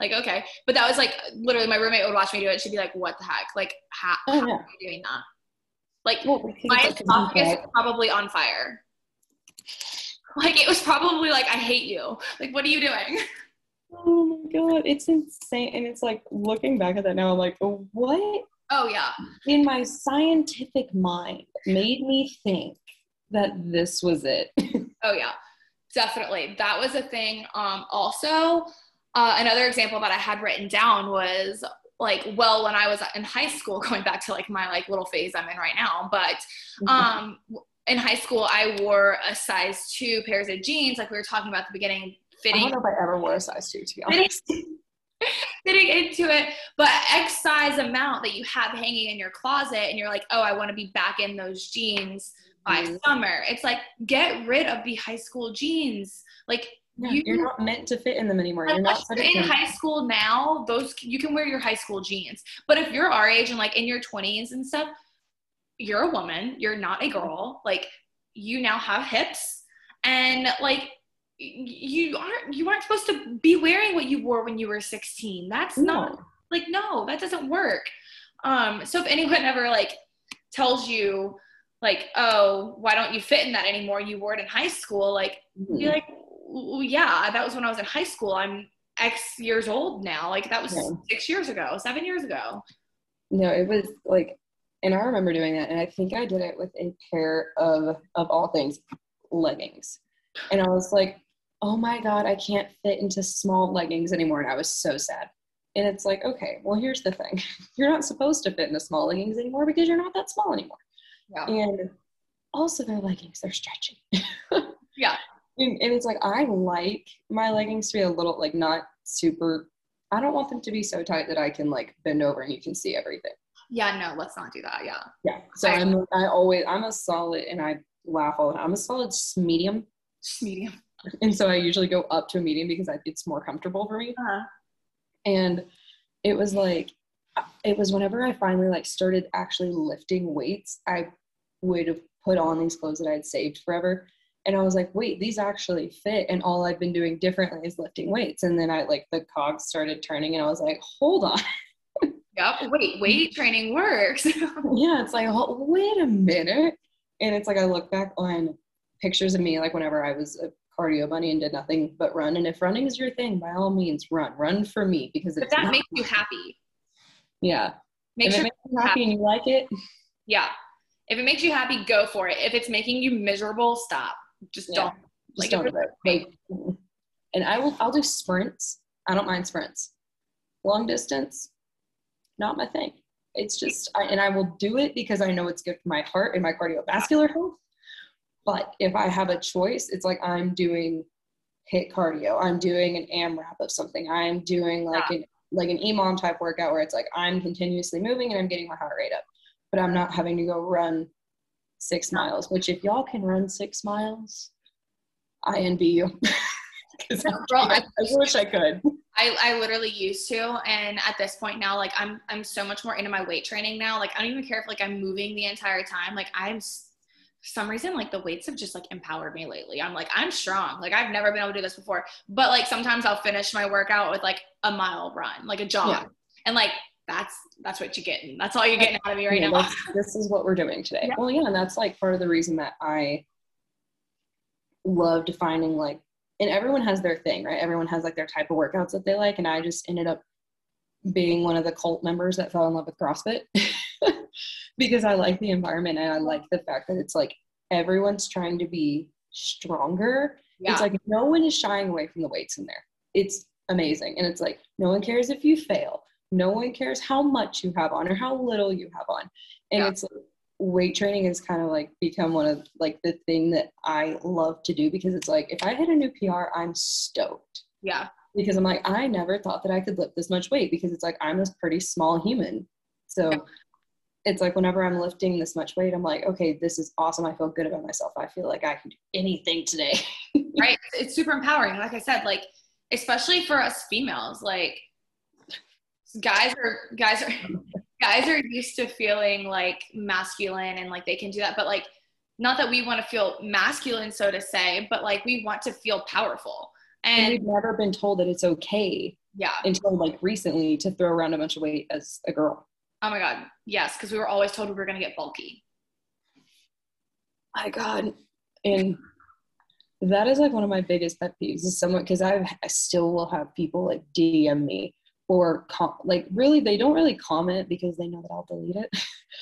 like okay. But that was like literally my roommate would watch me do it. She'd be like, "What the heck? Like how, oh, how yeah. are you doing that?" Like well, my esophagus is probably on fire. Like it was probably like, "I hate you." Like what are you doing? Oh my god, it's insane. And it's like looking back at that now, I'm like, what? Oh yeah. In my scientific mind, made me think that this was it. oh yeah, definitely. That was a thing. Um, also, uh, another example that I had written down was like, well, when I was in high school, going back to like my like little phase I'm in right now, but mm-hmm. um, in high school, I wore a size two pairs of jeans, like we were talking about at the beginning fitting. I don't know if I ever wore a size two, to be honest. fitting into it, but X size amount that you have hanging in your closet, and you're like, oh, I want to be back in those jeans by mm-hmm. summer. It's like get rid of the high school jeans. Like Yeah, you, are not meant to fit in them anymore. You're not you're in high school now. Those you can wear your high school jeans, but if you're our age and like in your 20s and stuff, you're a woman. You're not a girl. Like you now have hips, and like you aren't you aren't supposed to be wearing what you wore when you were 16. That's no. not like no, that doesn't work. Um, so if anyone ever like tells you like, oh, why don't you fit in that anymore? You wore it in high school. Like, mm-hmm. be like, well, yeah, that was when I was in high school. I'm X years old now. Like that was yeah. six years ago, seven years ago. No, it was like, and I remember doing that, and I think I did it with a pair of of all things leggings, and I was like, oh my god, I can't fit into small leggings anymore, and I was so sad. And it's like, okay, well, here's the thing: you're not supposed to fit into small leggings anymore because you're not that small anymore. Yeah. And also, their leggings, they're stretchy. yeah. And, and, it's like, I like my leggings to be a little, like, not super, I don't want them to be so tight that I can, like, bend over and you can see everything. Yeah, no, let's not do that. Yeah. Yeah. So I, I'm, I always, I'm a solid, and I laugh all the time. I'm a solid medium. Medium. And so I usually go up to a meeting because I, it's more comfortable for me. Uh-huh. And it was like, it was whenever I finally like started actually lifting weights, I would have put on these clothes that I had saved forever. And I was like, wait, these actually fit. And all I've been doing differently is lifting weights. And then I like the cogs started turning and I was like, hold on. yep. Wait, weight training works. yeah. It's like, oh, wait a minute. And it's like, I look back on pictures of me, like whenever I was a cardio bunny and did nothing but run. And if running is your thing, by all means, run. Run for me because if that makes you happy. Yeah. Make if sure it makes you happy, happy and you like it. Yeah. If it makes you happy, go for it. If it's making you miserable, stop. Just yeah. don't. Just like, don't do it. And I will. I'll do sprints. I don't mind sprints. Long distance, not my thing. It's just, I, and I will do it because I know it's good for my heart and my cardiovascular health. But if I have a choice, it's like I'm doing HIIT cardio. I'm doing an AMRAP of something. I'm doing like yeah. an like an EMOM type workout where it's like I'm continuously moving and I'm getting my heart rate up, but I'm not having to go run six miles. Which if y'all can run six miles, I envy you. I, I, wish I could. I, I literally used to, and at this point now, like I'm I'm so much more into my weight training now. Like I don't even care if like I'm moving the entire time. Like I'm some reason like the weights have just like empowered me lately. I'm like I'm strong. Like I've never been able to do this before. But like sometimes I'll finish my workout with like a mile run, like a jog. Yeah. And like that's that's what you're getting. That's all you're getting out of me right yeah, now. This is what we're doing today. Yeah. Well, yeah, and that's like part of the reason that I love defining like and everyone has their thing, right? Everyone has like their type of workouts that they like. And I just ended up being one of the cult members that fell in love with CrossFit. because I like the environment and I like the fact that it's like everyone's trying to be stronger. Yeah. It's like no one is shying away from the weights in there. It's amazing. And it's like no one cares if you fail. No one cares how much you have on or how little you have on. And yeah. it's like weight training has kind of like become one of like the thing that I love to do because it's like if I hit a new PR, I'm stoked. Yeah. Because I'm like, I never thought that I could lift this much weight because it's like I'm a pretty small human. So it's like whenever I'm lifting this much weight, I'm like, okay, this is awesome. I feel good about myself. I feel like I can do anything today. right. It's super empowering. Like I said, like, especially for us females, like guys are, guys are, guys are used to feeling like masculine and like they can do that. But like, not that we want to feel masculine, so to say, but like we want to feel powerful. And, and we've never been told that it's okay. Yeah. Until like recently to throw around a bunch of weight as a girl. Oh my God. Yes. Because we were always told we were going to get bulky. My God. And that is like one of my biggest pet peeves is someone, because I still will have people like DM me or com- like really they don't really comment because they know that I'll delete it.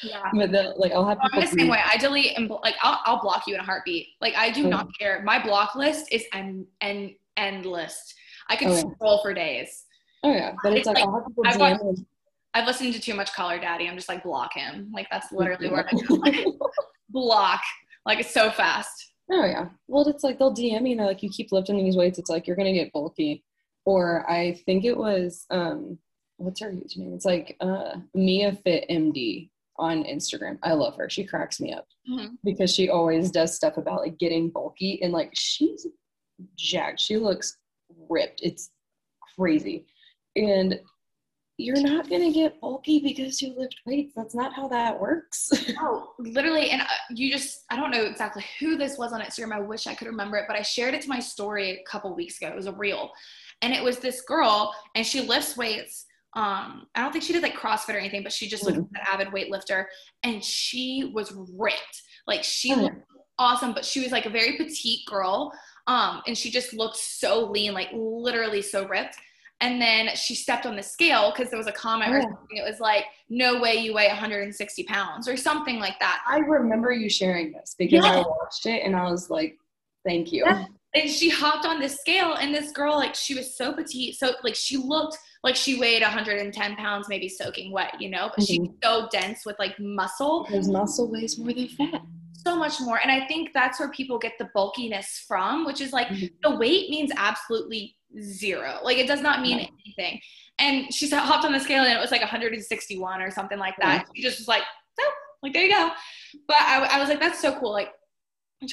Yeah. but like I'll have people. I'm the same way. I delete and like I'll, I'll block you in a heartbeat. Like I do oh. not care. My block list is end end endless. I could oh, yeah. scroll for days. Oh yeah, but it's, it's like, like, I'll have people DM I've listened to too much Call Her Daddy. I'm just like block him. Like that's literally where I go. Like, block. Like it's so fast. Oh yeah. Well, it's like they'll DM me. They're like, you keep lifting these weights. It's like you're gonna get bulky. Or I think it was um, what's her username? It's like uh, Mia Fit MD on Instagram. I love her. She cracks me up mm-hmm. because she always does stuff about like getting bulky and like she's jacked. She looks ripped. It's crazy. And you're not going to get bulky because you lift weights. That's not how that works. oh, literally. And uh, you just, I don't know exactly who this was on Instagram. I wish I could remember it, but I shared it to my story a couple weeks ago. It was a reel. And it was this girl, and she lifts weights. Um, I don't think she did like CrossFit or anything, but she just was mm-hmm. an avid weightlifter. And she was ripped. Like she oh, looked awesome, but she was like a very petite girl. Um, and she just looked so lean, like literally so ripped. And then she stepped on the scale because there was a comment oh. or something. It was like, no way you weigh 160 pounds or something like that. I remember you sharing this because yeah. I watched it and I was like, thank you. Yeah. And she hopped on the scale and this girl, like she was so petite. So like she looked like she weighed 110 pounds, maybe soaking wet, you know, but mm-hmm. she's so dense with like muscle. Because muscle weighs more than fat so much more. And I think that's where people get the bulkiness from, which is like mm-hmm. the weight means absolutely zero. Like it does not mean yeah. anything. And she hopped on the scale and it was like 161 or something like that. She just was like, oh, like there you go. But I, I was like, that's so cool. Like,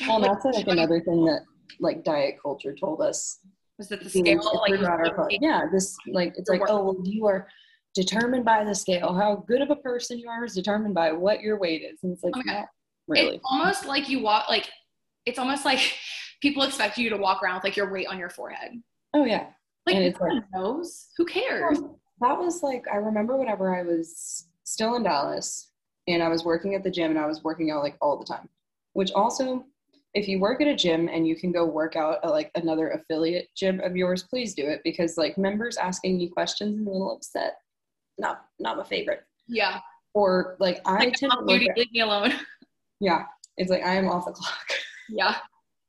well, like, that's like another thing that like diet culture told us was that the scale like yeah this like it's like oh well you are determined by the scale how good of a person you are is determined by what your weight is and it's like oh really. It's almost like you walk like it's almost like people expect you to walk around with like your weight on your forehead. Oh yeah. Like and it's like knows. Who cares? That was like I remember whenever I was still in Dallas and I was working at the gym and I was working out like all the time. Which also if you work at a gym and you can go work out at like another affiliate gym of yours, please do it because like members asking you questions and a little upset. Not not my favorite. Yeah. Or like I like, tend to leave me alone. Yeah. It's like I am off the clock. Yeah.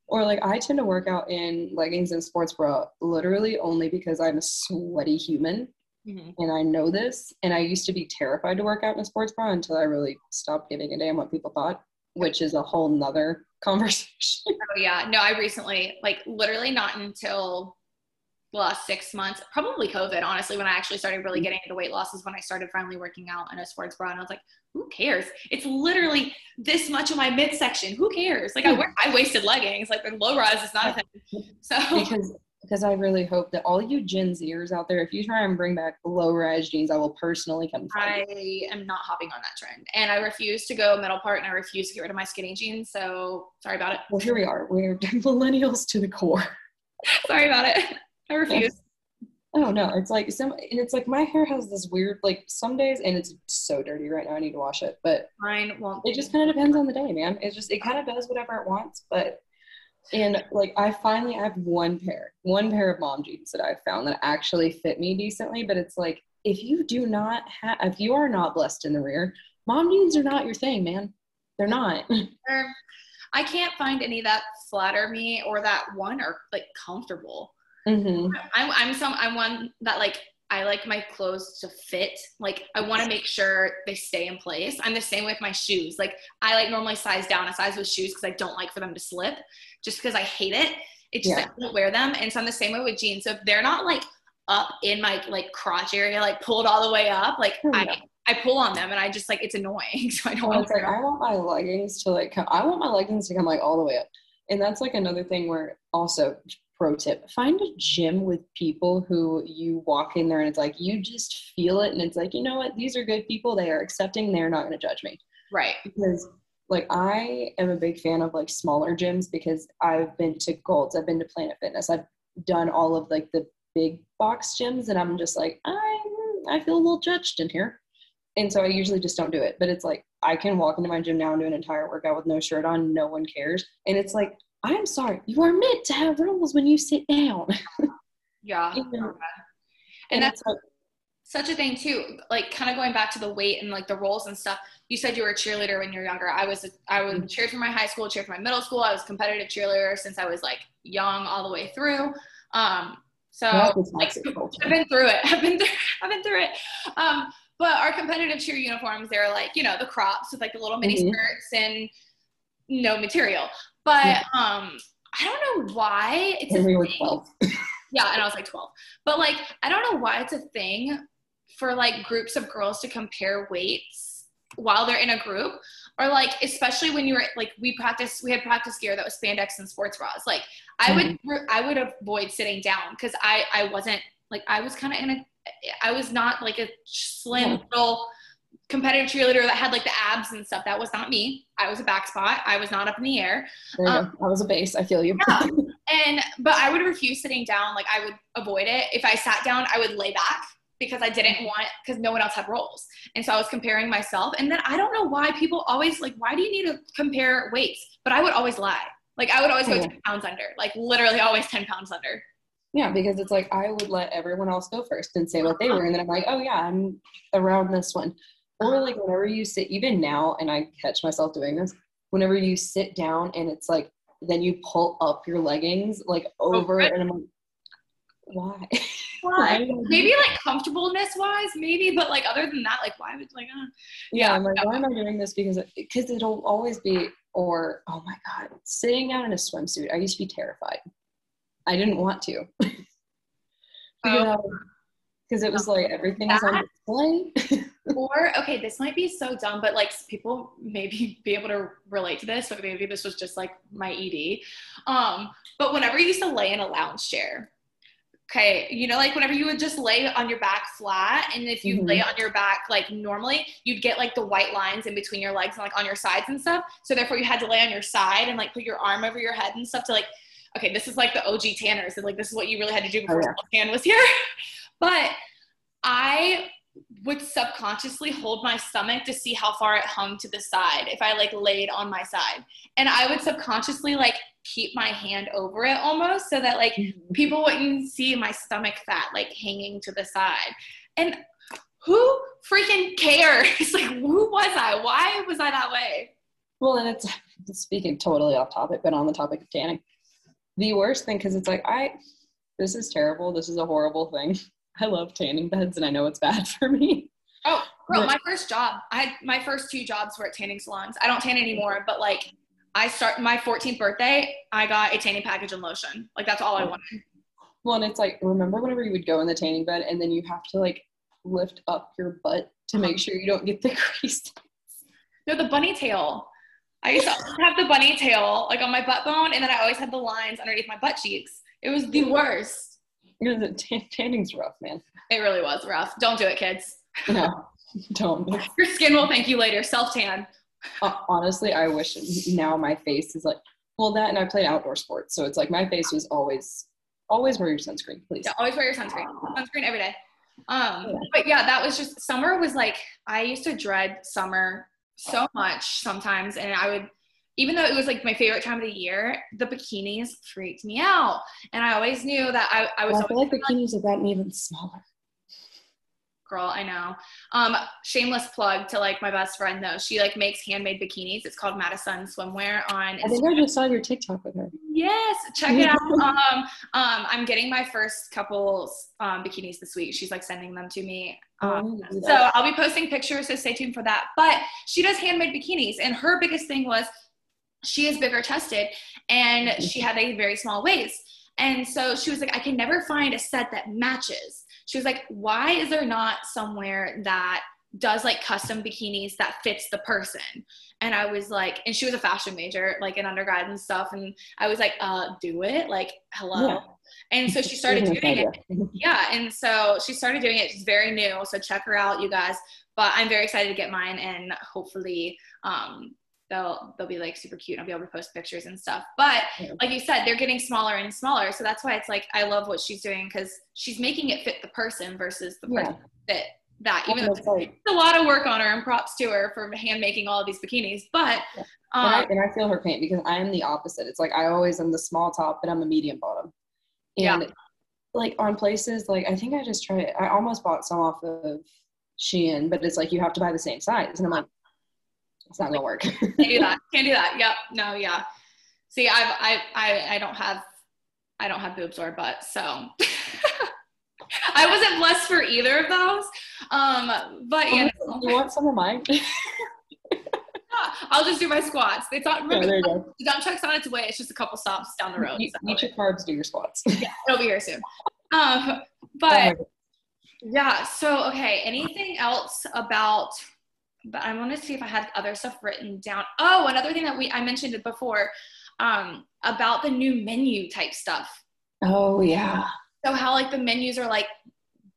Or like I tend to work out in leggings and sports bra literally only because I'm a sweaty human. Mm-hmm. And I know this. And I used to be terrified to work out in a sports bra until I really stopped giving a damn what people thought, which is a whole nother conversation. oh yeah. No, I recently, like literally not until the last six months, probably COVID, honestly, when I actually started really mm-hmm. getting into weight loss is when I started finally working out in a sports bra. And I was like, who cares? It's literally this much of my midsection. Who cares? Like I wear high waisted leggings, like the low rise is not a thing. So because because I really hope that all you Gen Zers out there, if you try and bring back low rise jeans, I will personally come. I you. am not hopping on that trend, and I refuse to go middle part, and I refuse to get rid of my skinny jeans. So sorry about it. Well, here we are. We're millennials to the core. sorry about it. I refuse. Oh no, it's like some, and it's like my hair has this weird, like some days, and it's so dirty right now. I need to wash it, but mine won't. It just kind of depends on the day, man. It just it kind of does whatever it wants, but and like I finally I have one pair, one pair of mom jeans that I've found that actually fit me decently. But it's like if you do not have, if you are not blessed in the rear, mom jeans are not your thing, man. They're not. I can't find any that flatter me or that one are like comfortable. Mm-hmm. I'm I'm some I'm one that like I like my clothes to fit. Like I want to make sure they stay in place. I'm the same with my shoes. Like I like normally size down a size with shoes because I don't like for them to slip, just because I hate it. It just yeah. I don't wear them, and so I'm the same way with jeans. So if they're not like up in my like crotch area, like pulled all the way up, like oh, I I pull on them and I just like it's annoying. So I don't. Well, want like I want my leggings to like come. I want my leggings to come like all the way up, and that's like another thing where also pro tip find a gym with people who you walk in there and it's like you just feel it and it's like you know what? These are good people. They are accepting. They're not going to judge me. Right. Because like i am a big fan of like smaller gyms because i've been to golds i've been to planet fitness i've done all of like the big box gyms and i'm just like i i feel a little judged in here. And so i usually just don't do it but it's like i can walk into my gym now and do an entire workout with no shirt on no one cares. And it's like I'm sorry, you are meant to have rules when you sit down. yeah. you know? And that's like, such a thing too. Like kind of going back to the weight and like the rolls and stuff. You said you were a cheerleader when you were younger. I was a, I was mm-hmm. cheered for my high school, cheered for my middle school. I was competitive cheerleader since I was like young all the way through. Um, so like, I've been through it. I've been through, I've been through it. Um, but our competitive cheer uniforms, they're like, you know, the crops with like the little mini mm-hmm. skirts and no material. But um, I don't know why it's and we were 12. yeah, and I was like 12. But like, I don't know why it's a thing for like groups of girls to compare weights while they're in a group or like especially when you were like we practice we had practice gear that was spandex and sports bras like i would mm-hmm. i would avoid sitting down because i i wasn't like i was kind of in a i was not like a slim little competitive cheerleader that had like the abs and stuff that was not me i was a back spot i was not up in the air um, i was a base i feel you yeah. and but i would refuse sitting down like i would avoid it if i sat down i would lay back because I didn't want because no one else had rolls. And so I was comparing myself. And then I don't know why people always like, why do you need to compare weights? But I would always lie. Like I would always go 10 pounds under, like literally always 10 pounds under. Yeah, because it's like I would let everyone else go first and say what they were. And then I'm like, oh yeah, I'm around this one. Or like whenever you sit, even now, and I catch myself doing this, whenever you sit down and it's like, then you pull up your leggings like over, oh, and I'm like, why? Why? maybe like comfortableness wise, maybe, but like other than that, like why would like uh, yeah, yeah, I'm like, why am I doing this? Because because it, it'll always be or oh my god, sitting down in a swimsuit. I used to be terrified. I didn't want to. because oh. It was like everything was on display. or okay, this might be so dumb, but like people maybe be able to relate to this, but maybe this was just like my ED. Um, but whenever you used to lay in a lounge chair, okay, you know, like whenever you would just lay on your back flat, and if you mm-hmm. lay on your back like normally, you'd get like the white lines in between your legs and like on your sides and stuff. So therefore, you had to lay on your side and like put your arm over your head and stuff to like, okay, this is like the OG tanners, and like this is what you really had to do oh, before oh, yeah. tan was here. but I would subconsciously hold my stomach to see how far it hung to the side if I like laid on my side. And I would subconsciously like keep my hand over it almost so that like mm-hmm. people wouldn't see my stomach fat like hanging to the side. And who freaking cares? like who was I? Why was I that way? Well, and it's speaking totally off topic, but on the topic of tanning. The worst thing because it's like I this is terrible. This is a horrible thing. I love tanning beds and I know it's bad for me. Oh, bro, my first job, I had my first two jobs were at tanning salons. I don't tan anymore, but like I start my 14th birthday, I got a tanning package and lotion. Like that's all I wanted. Well, and it's like, remember whenever you would go in the tanning bed and then you have to like lift up your butt to make uh-huh. sure you don't get the grease? No, the bunny tail. I used to have the bunny tail like on my butt bone, and then I always had the lines underneath my butt cheeks. It was the worst. Tanning's rough, man. It really was rough. Don't do it, kids. No, don't. Your skin will thank you later. Self tan. Uh, honestly, I wish now my face is like well that, and I played outdoor sports, so it's like my face was always always wear your sunscreen, please. Yeah, always wear your sunscreen. Sunscreen every day. Um, yeah. but yeah, that was just summer was like I used to dread summer so much sometimes, and I would even though it was like my favorite time of the year, the bikinis freaked me out. And I always knew that I, I was. Well, I feel like bikinis have gotten even smaller. Girl, I know. Um, shameless plug to like my best friend though. She like makes handmade bikinis. It's called Madison Swimwear on. I think I just saw your TikTok with her. Yes, check it out. um, um, I'm getting my first couple um, bikinis this week. She's like sending them to me. Um, oh, so I'll be posting pictures. So stay tuned for that. But she does handmade bikinis, and her biggest thing was she is bigger chested and mm-hmm. she had a very small waist. And so she was like, I can never find a set that matches. She was like, why is there not somewhere that does like custom bikinis that fits the person? And I was like, and she was a fashion major, like in undergrad and stuff. And I was like, uh, do it. Like, hello. Yeah. And so she started doing it. Yeah. And so she started doing it. She's very new. So check her out, you guys. But I'm very excited to get mine and hopefully um, they'll they'll be like super cute. And I'll be able to post pictures and stuff. But like you said, they're getting smaller and smaller. So that's why it's like I love what she's doing because she's making it fit the person versus the person yeah. fit that. Even though it's a lot of work on her and props to her for hand making all of these bikinis. But yeah. um, and, I, and, I, feel her pain because I am the opposite. It's like I always am the small top, but I'm a medium bottom. And yeah. like on places like I think I just tried. I almost bought some off of Shein, but it's like you have to buy the same size, and I'm like it's not gonna work. Can't do that. Can't do that. Yep. No. Yeah. See, I've I I I don't have I don't have boobs or butt, so I wasn't blessed for either of those. Um, but you know, you want some of mine. I'll just do my squats. It's not remember yeah, the dump truck's on its way. It's just a couple stops down the road. Eat, so. eat your carbs, do your squats. yeah, it'll be here soon. Um, but yeah. So okay, anything else about but I want to see if I had other stuff written down. Oh, another thing that we I mentioned it before um, about the new menu type stuff. Oh yeah. So how like the menus are like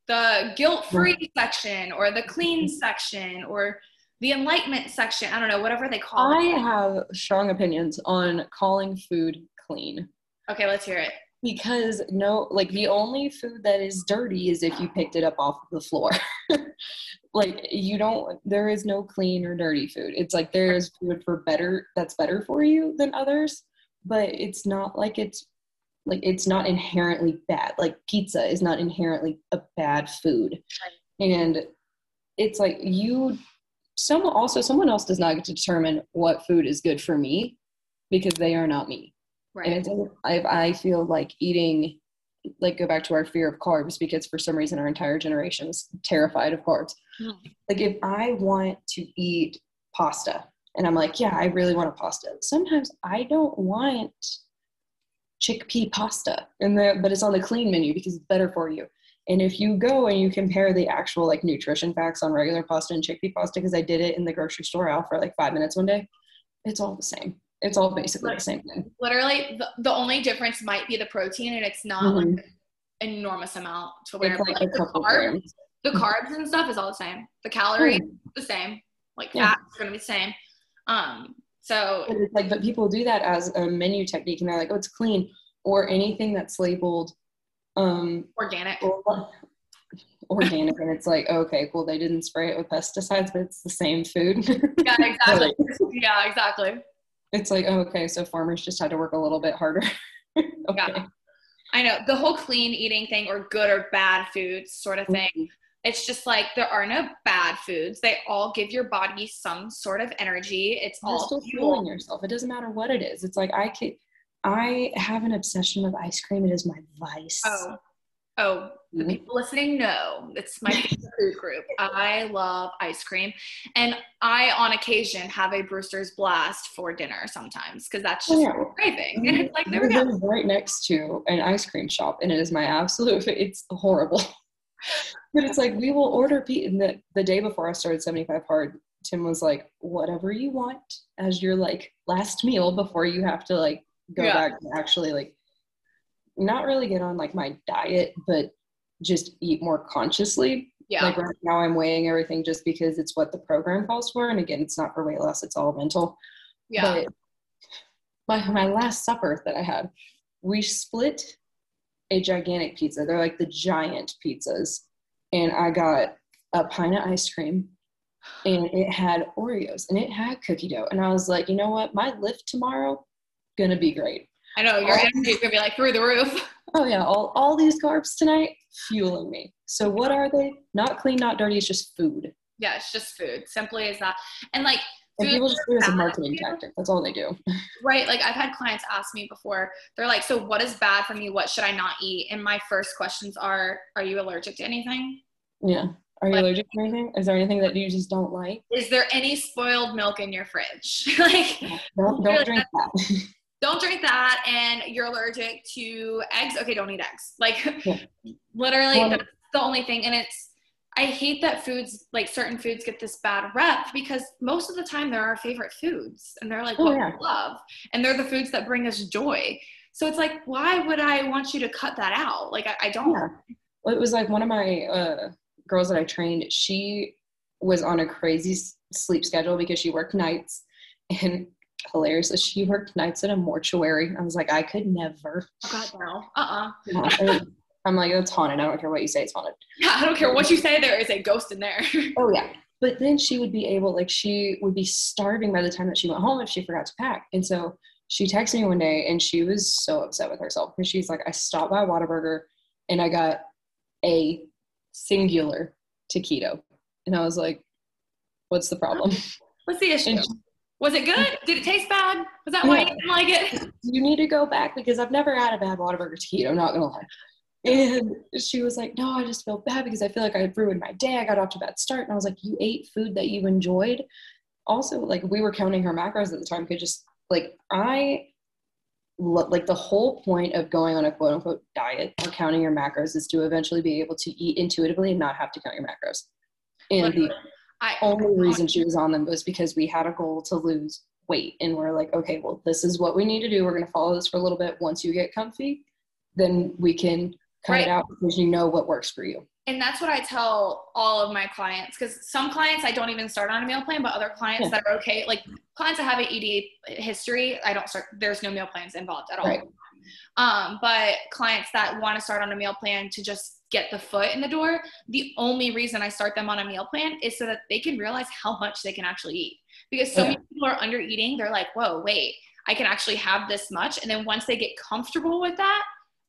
the guilt-free section or the clean section or the enlightenment section. I don't know, whatever they call I it. have strong opinions on calling food clean. Okay, let's hear it. Because no, like the only food that is dirty is if you picked it up off of the floor. like you don't there is no clean or dirty food. It's like there is food for better that's better for you than others, but it's not like it's like it's not inherently bad. Like pizza is not inherently a bad food. And it's like you someone also someone else does not get to determine what food is good for me because they are not me. Right. And I, I feel like eating, like go back to our fear of carbs because for some reason our entire generation is terrified of carbs. Mm. Like if I want to eat pasta and I'm like, yeah, I really want a pasta. Sometimes I don't want chickpea pasta and the but it's on the clean menu because it's better for you. And if you go and you compare the actual like nutrition facts on regular pasta and chickpea pasta, because I did it in the grocery store out for like five minutes one day, it's all the same. It's all basically the same thing. Literally, the, the only difference might be the protein, and it's not Mhm. like an enormous amount to where like like, the carbs, the carbs and stuff is all the same. The calories the same. Like Yeah. fat is gonna be the same. Um, so But it's like, but people do that as a menu technique, and they're like, "Oh, it's clean," or anything that's labeled um, organic. or- organic, and it's like, okay, cool, they didn't spray it with pesticides, but it's the same food. Yeah, exactly. yeah, exactly. It's like, oh, okay, so farmers just had to work a little bit harder. okay. Yeah. I know the whole clean eating thing or good or bad foods sort of thing. Mhm. It's just like there are no bad foods. They all give your body some sort of energy. It's You're all still fuel. fueling yourself. It doesn't matter what it is. It's like I can I have an obsession with ice cream. It is my vice. Oh, oh, the Mhm. people listening know it's my favorite food group. I love ice cream, and I, on occasion, have a Brewster's Blast for dinner sometimes because that's just Oh, yeah. craving. And it's like there we go. right next to an ice cream shop, and it is my absolute. It's horrible, but it's like we will order pizza. And the the day before I started seventy five hard, Tim was like, "Whatever you want as your like last meal before you have to like go Yeah. back and actually like not really get on like my diet, but just eat more consciously." Yeah, Like right now, I'm weighing everything just because it's what the program calls for, and again, it's not for weight loss; it's all mental. yeah. But my my last supper that I had, we split a gigantic pizza. They're like the giant pizzas, and I got a pint of ice cream, and it had Oreos and it had cookie dough, and I was like, you know what, my lift tomorrow gonna be great. I know your all- energy is gonna be like through the roof. Oh yeah, all all these carbs tonight fueling me. So what are they? Not clean, not dirty. It's just food. Yeah, it's just food. Simply as that. And like And people just do it as a marketing tactic. That's all they do. Right. Like I've had clients ask me before, they're like, so what is bad for me? What should I not eat? And my first questions are, are you allergic to anything? Yeah. Are you Like- allergic to anything? Is there anything that you just don't like? Is there any spoiled milk in your fridge? like, Don't don't drink that. don't drink that. And you're allergic to eggs. Okay, don't eat eggs. Like, Yeah. literally, Well- that's the only thing. And it's, I hate that foods, like certain foods, get this bad rep because most of the time they're our favorite foods and they're like Oh, what yeah. we love. And they're the foods that bring us joy. So it's like, why would I want you to cut that out? Like, I, I don't. Yeah. Well, it was like one of my uh, girls that I trained. She was on a crazy sleep schedule because she worked nights, and hilariously, she worked nights at a mortuary. I was like, I could never. Oh, God, no. Uh-uh. No. I'm like, it's haunted. I don't care what you say, it's haunted. Yeah, I don't care what you say. There is a ghost in there. Oh yeah. But then she would be able, like, she would be starving by the time that she went home if she forgot to pack. And so she texted me one day and she was so upset with herself because she's like, I stopped by Whataburger and I got a singular taquito. And I was like, what's the problem? What's the issue? And Was it good? Did it taste bad? Was that why you didn't like it? you need to go back because I've never had a bad Whataburger taquito, I'm not gonna lie. And she was like, No, I just feel bad because I feel like I ruined my day. I got off to a bad start. And I was like, You ate food that you enjoyed. Also, like we were counting her macros at the time because just like I like the whole point of going on a quote unquote diet or counting your macros is to eventually be able to eat intuitively and not have to count your macros. And the I, only reason she was on them was because we had a goal to lose weight and we're like okay well this is what we need to do we're going to follow this for a little bit once you get comfy then we can cut right. it out because you know what works for you and that's what I tell all of my clients because some clients I don't even start on a meal plan, but other clients yeah. that are okay, like clients that have an ED history, I don't start. There's no meal plans involved at all. Right. Um, but clients that want to start on a meal plan to just get the foot in the door, the only reason I start them on a meal plan is so that they can realize how much they can actually eat. Because so yeah. many people are under eating, they're like, whoa, wait, I can actually have this much. And then once they get comfortable with that,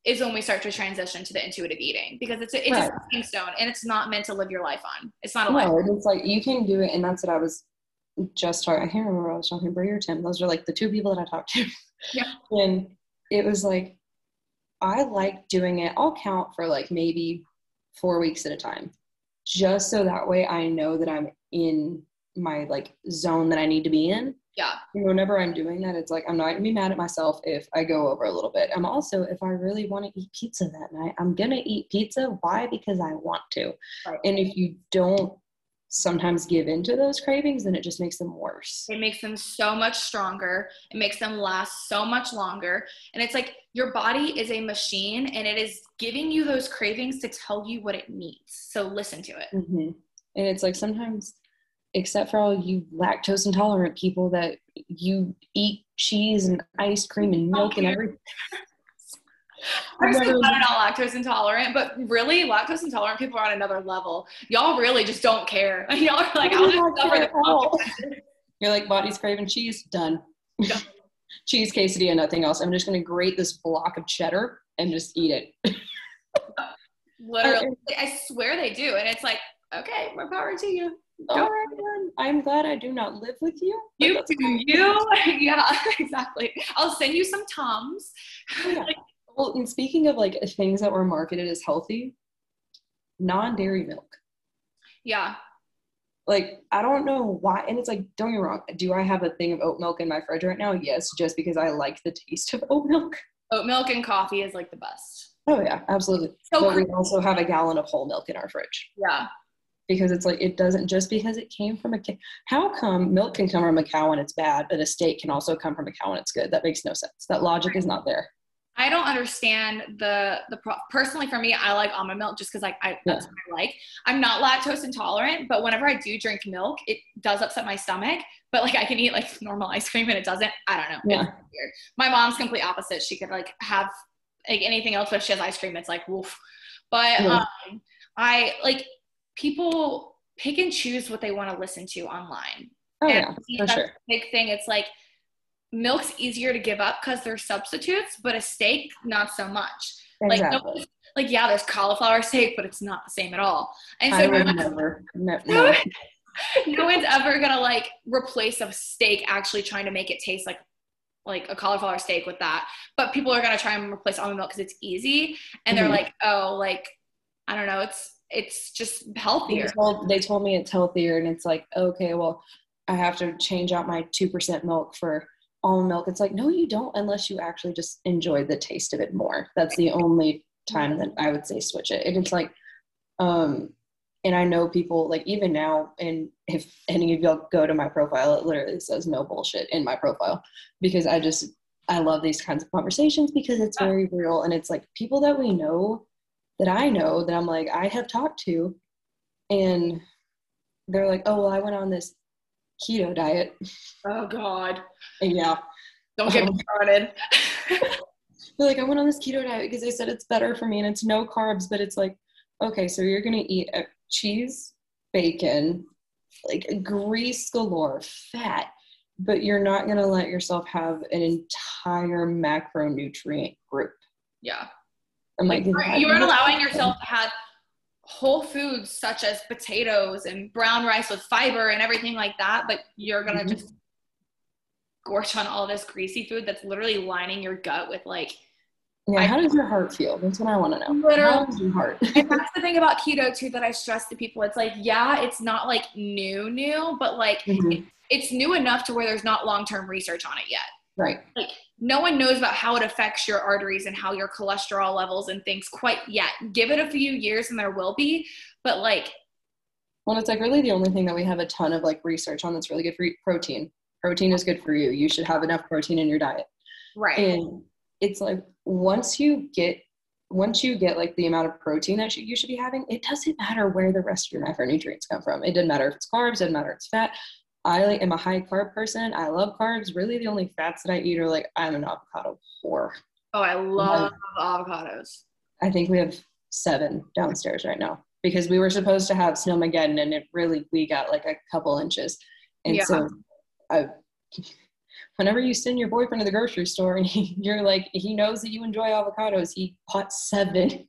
is when we start to transition to the intuitive eating because it's a, it's right. a stepping stone and it's not meant to live your life on. It's not a no, life. It's like you can do it, and that's what I was just talking. I can't remember I was talking. To Brie or Tim. Those are like the two people that I talked to. Yeah. and it was like I like doing it. I'll count for like maybe four weeks at a time, just so that way I know that I'm in my like zone that I need to be in. Yeah. whenever I'm doing that, it's like I'm not gonna be mad at myself if I go over a little bit. I'm also if I really want to eat pizza that night, I'm gonna eat pizza. Why? Because I want to. Right. And if you don't sometimes give into those cravings, then it just makes them worse. It makes them so much stronger. It makes them last so much longer. And it's like your body is a machine and it is giving you those cravings to tell you what it needs. So listen to it. Mm-hmm. And it's like sometimes, except for all you lactose intolerant people that you eat cheese and ice cream and milk and everything. Personally, I'm not lactose intolerant, but really, lactose intolerant people are on another level. Y'all really just don't care. Y'all are like, I'll just suffer the You're like, body's craving cheese, done. cheese quesadilla, nothing else. I'm just going to grate this block of cheddar and just eat it. Literally, uh, I swear they do. And it's like, okay, more power to you. Oh, all right, I'm glad I do not live with you. You do you? yeah, exactly. I'll send you some Tums. Yeah. Well, and speaking of like things that were marketed as healthy, non-dairy milk. Yeah. Like I don't know why, and it's like don't get me wrong. Do I have a thing of oat milk in my fridge right now? Yes, just because I like the taste of oat milk. Oat milk and coffee is like the best. Oh yeah, absolutely. So but we also have a gallon of whole milk in our fridge. Yeah. Because it's like it doesn't just because it came from a cow. How come milk can come from a cow when it's bad, but a steak can also come from a cow when it's good? That makes no sense. That logic is not there. I don't understand the the pro- personally for me. I like almond milk just because like I that's what I like. I'm not lactose intolerant, but whenever I do drink milk, it does upset my stomach. But like I can eat like normal ice cream and it doesn't. I don't know. Yeah. It's weird. My mom's complete opposite. She could like have like anything else, but if she has ice cream, it's like woof. But yeah. um, I like people pick and choose what they want to listen to online. Oh and yeah, for sure. Big thing. It's like milk's easier to give up because they're substitutes, but a steak, not so much. Exactly. Like, no, like yeah, there's cauliflower steak, but it's not the same at all. And so I would no never, no, no. no one's ever gonna like replace a steak actually trying to make it taste like like a cauliflower steak with that. But people are gonna try and replace almond milk because it's easy, and they're mm-hmm. like, oh, like I don't know, it's it's just healthier. They told, they told me it's healthier, and it's like okay, well, I have to change out my two percent milk for almond milk. It's like no you don't unless you actually just enjoy the taste of it more. That's the only time that i would say switch it. And it's like um and i know people like even now and if any of y'all go to my profile it literally says no bullshit in my profile because i just i love these kinds of conversations because it's very real. And it's like people that we know that i know that i'm like i have talked to and they're like oh well i went on this keto diet. Oh God. Yeah. Don't get um, me started. they're like, I went on this keto diet because they said it's better for me and it's no carbs, but it's like, okay, so you're gonna eat a cheese, bacon, like grease galore, fat, but you're not gonna let yourself have an entire macronutrient group. Yeah. I'm like, you aren't allowing yourself to have whole foods such as potatoes and brown rice with fiber and everything like that, but you're gonna mm-hmm. just gorge on all this greasy food that's literally lining your gut with like yeah, how does your heart feel? That's what I want to know. Literally, how does your heart? and that's the thing about keto too that I stress to people. It's like, yeah, it's not like new, new, but like mm-hmm. it, it's new enough to where there's not long term research on it yet. Right. Like no one knows about how it affects your arteries and how your cholesterol levels and things quite yet. Give it a few years and there will be, but like Well, it's like really the only thing that we have a ton of like research on that's really good for you. protein. Protein is good for you. You should have enough protein in your diet. Right. And it's like once you get once you get like the amount of protein that you should be having, it doesn't matter where the rest of your macronutrients come from. It doesn't matter if it's carbs, it doesn't matter if it's fat. I am a high carb person. I love carbs. Really, the only fats that I eat are like I'm an avocado whore. Oh, I love avocados. I think we have seven downstairs right now because we were supposed to have snowmageddon and it really we got like a couple inches. And yeah. so I whenever you send your boyfriend to the grocery store and he, you're like he knows that you enjoy avocados, he bought seven.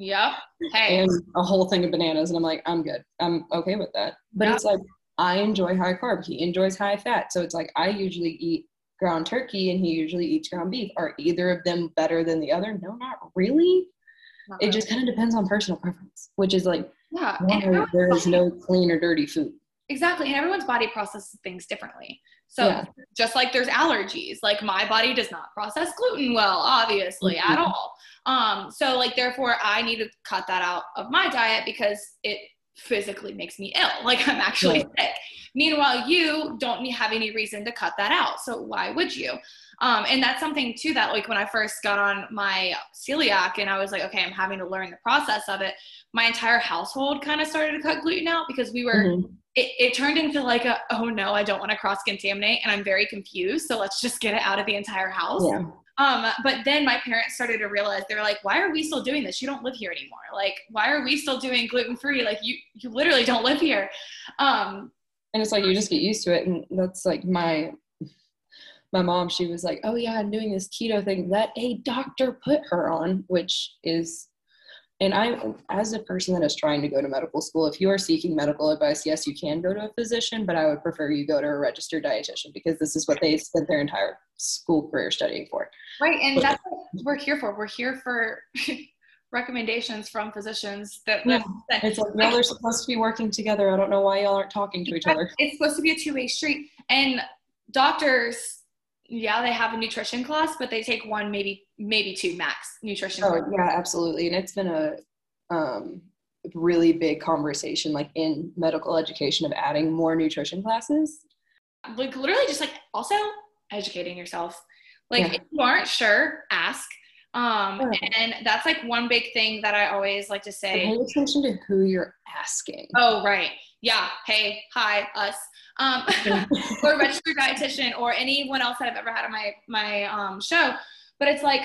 Yep. Hey. And a whole thing of bananas and I'm like, I'm good. I'm okay with that. But yep. it's like I enjoy high carb. He enjoys high fat. So it's like I usually eat ground turkey and he usually eats ground beef. Are either of them better than the other? No, not really. Not it just kind of depends on personal preference, which is like, yeah, there is no clean or dirty food. Exactly. And everyone's body processes things differently. So yeah. just like there's allergies, like my body does not process gluten well, obviously, mm-hmm. at all. Um, so like therefore I need to cut that out of my diet because it physically makes me ill. Like I'm actually right. sick. Meanwhile, you don't have any reason to cut that out. So why would you? Um, and that's something too that like when I first got on my celiac and I was like, okay, I'm having to learn the process of it. My entire household kind of started to cut gluten out because we were. Mm-hmm. It, it turned into like a oh no I don't want to cross contaminate and I'm very confused so let's just get it out of the entire house. Yeah. Um, but then my parents started to realize they were like, why are we still doing this? You don't live here anymore. Like, why are we still doing gluten free? Like, you you literally don't live here. Um, and it's like you just get used to it, and that's like my my mom. She was like, oh yeah, I'm doing this keto thing that a doctor put her on, which is and I, as a person that is trying to go to medical school, if you are seeking medical advice, yes, you can go to a physician, but I would prefer you go to a registered dietitian because this is what they spent their entire school career studying for. Right, and but, that's what we're here for. We're here for recommendations from physicians that, yeah. that it's like y'all are supposed to be working together. I don't know why y'all aren't talking to each other. It's supposed to be a two-way street, and doctors yeah, they have a nutrition class, but they take one, maybe maybe two max nutrition. Oh yeah, absolutely, and it's been a um, really big conversation, like in medical education, of adding more nutrition classes. Like literally, just like also educating yourself. Like yeah. if you aren't sure, ask. Um, and that's like one big thing that I always like to say. Pay attention to who you're asking. Oh right, yeah. Hey, hi, us um, or registered dietitian or anyone else that I've ever had on my my um, show. But it's like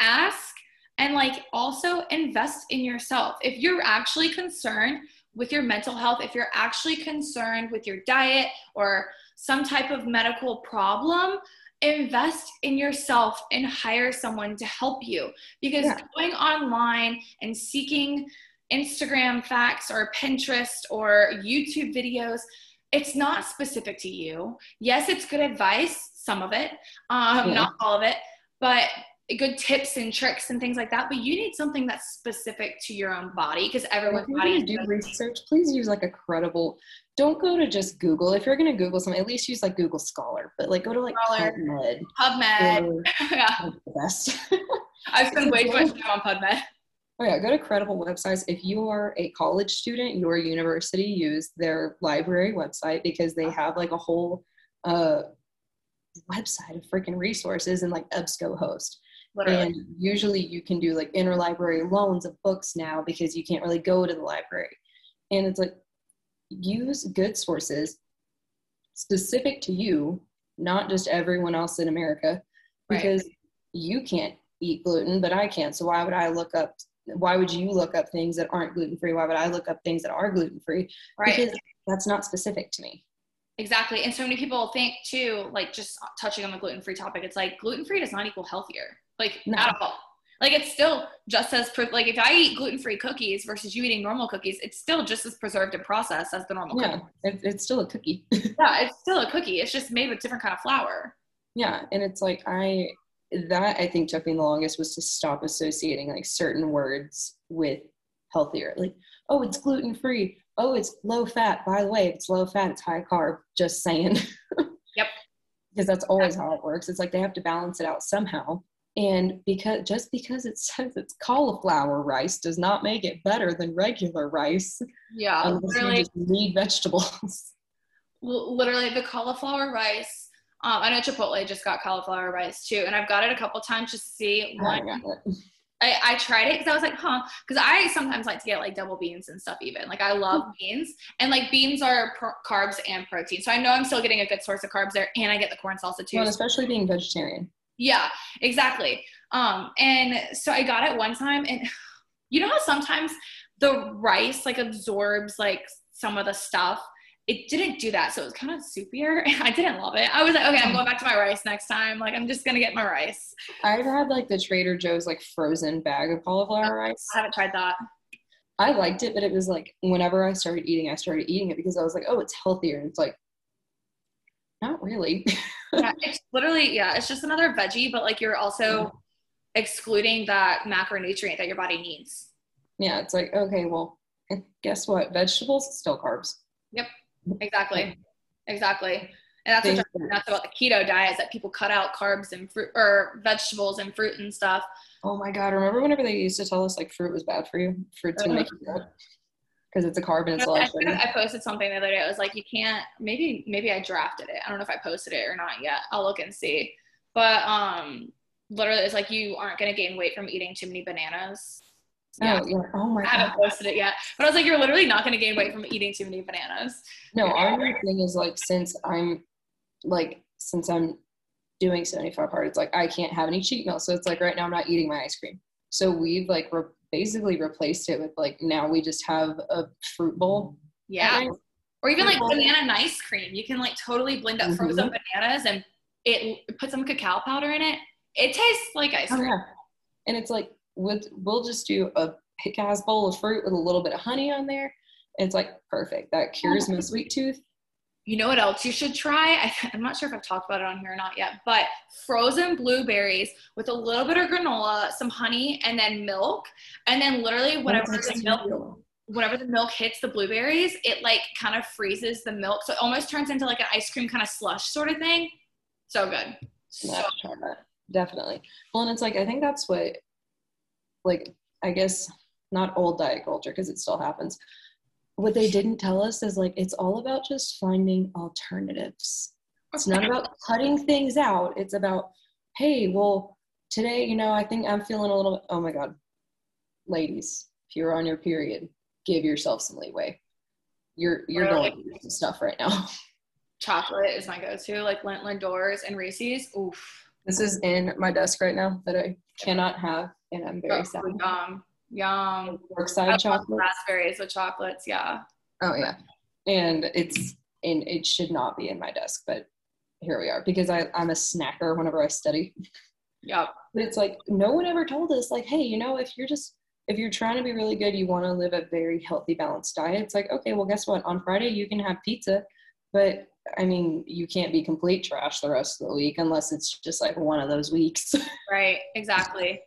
ask and like also invest in yourself. If you're actually concerned with your mental health, if you're actually concerned with your diet or some type of medical problem, invest in yourself and hire someone to help you because yeah. going online and seeking Instagram facts or Pinterest or YouTube videos it's not specific to you. Yes, it's good advice, some of it, um, yeah. not all of it, but good tips and tricks and things like that. But you need something that's specific to your own body because everyone's body is do research. Please use like a credible. Don't go to just Google. If you're going to Google something, at least use like Google Scholar. But like go to like Scholar, PubMed. PubMed. yeah. The best. I've spent way too much time on PubMed. Oh yeah, go to credible websites. If you are a college student, your university use their library website because they have like a whole uh, website of freaking resources and like EBSCOhost. Literally. And usually you can do like interlibrary loans of books now because you can't really go to the library. And it's like use good sources specific to you, not just everyone else in America, because right. you can't eat gluten, but I can't. So why would I look up why would you look up things that aren't gluten free? Why would I look up things that are gluten free? Right. Because that's not specific to me. Exactly. And so many people think too, like just touching on the gluten free topic, it's like gluten free does not equal healthier. Like no. at all. Like it's still just as like if I eat gluten free cookies versus you eating normal cookies, it's still just as preserved and processed as the normal yeah, cookie. it's still a cookie. yeah, it's still a cookie. It's just made with different kind of flour. Yeah, and it's like I that I think took me the longest was to stop associating like certain words with healthier. Like, oh, it's gluten free. Oh, it's low fat. By the way, it's low fat, it's high carb. Just saying. yep. Because that's always how it works. It's like they have to balance it out somehow. And because just because it says it's cauliflower rice does not make it better than regular rice. Yeah, literally. You just need vegetables. Literally, the cauliflower rice. Um, I know Chipotle just got cauliflower rice too, and I've got it a couple times just to see. One, I, I tried it because I was like, huh. Because I sometimes like to get like double beans and stuff, even. Like, I love mm-hmm. beans. And like, beans are pro- carbs and protein. So I know I'm still getting a good source of carbs there. And I get the corn salsa too. Well, especially being vegetarian. Yeah, exactly. Um, and so I got it one time. And you know how sometimes the rice like absorbs like some of the stuff? It didn't do that. So it was kind of soupier. I didn't love it. I was like, okay, I'm going back to my rice next time. Like, I'm just going to get my rice. I've had like the Trader Joe's like frozen bag of cauliflower oh, rice. I haven't tried that. I liked it, but it was like whenever I started eating, I started eating it because I was like, oh, it's healthier. And it's like, not really. yeah, it's literally, yeah, it's just another veggie, but like you're also yeah. excluding that macronutrient that your body needs. Yeah, it's like, okay, well, eh, guess what? Vegetables, still carbs. Yep. Exactly. Exactly. And that's what's nuts about the keto diet is that people cut out carbs and fruit or vegetables and fruit and stuff. Oh my God. Remember whenever they used to tell us like fruit was bad for you? Fruit's gonna make you fat because it's a carb and it's a lot I, I posted something the other day. I was like, you can't maybe maybe I drafted it. I don't know if I posted it or not yet. I'll look and see. But um literally it's like you aren't gonna gain weight from eating too many bananas. Yeah. Oh, yeah. oh my I haven't posted it yet. But I was like, you're literally not going to gain weight from eating too many bananas. No, our thing is like, since I'm like, since I'm doing 75 hard, it's like, I can't have any cheat meals. So it's like, right now I'm not eating my ice cream. So we've like re- basically replaced it with like, now we just have a fruit bowl. Yeah. Or even like banana ice cream. You can like totally blend up frozen mm-hmm. bananas and it put some cacao powder in it. It tastes like ice cream. Oh, yeah. And it's like with we'll just do a pick ass bowl of fruit with a little bit of honey on there. It's like perfect. That cures my sweet tooth. You know what else you should try? I, am not sure if I've talked about it on here or not yet, but frozen blueberries with a little bit of granola, some honey, and then milk. And then literally whatever the milk, whatever the milk hits the blueberries, it like kind of freezes the milk. So it almost turns into like an ice cream kind of slush sort of thing. So good. So Definitely. Well, and it's like I think that's what like I guess not old diet culture because it still happens. What they didn't tell us is like it's all about just finding alternatives. It's not about cutting things out. It's about, hey, well, today, you know, I think I'm feeling a little oh my god. Ladies, if you're on your period, give yourself some leeway. You're you're going through some stuff right now. Chocolate is my go-to, like Lindt Lindors and Reese's. Oof. This is in my desk right now that I cannot have and I'm very oh, sad. Yum, yum. Brookside chocolate. Raspberries with chocolates, yeah. Oh yeah, and it's and it should not be in my desk, but here we are because I I'm a snacker whenever I study. Yep. But it's like no one ever told us like, hey, you know, if you're just if you're trying to be really good, you want to live a very healthy, balanced diet. It's like, okay, well, guess what? On Friday you can have pizza, but I mean, you can't be complete trash the rest of the week unless it's just like one of those weeks. right. Exactly.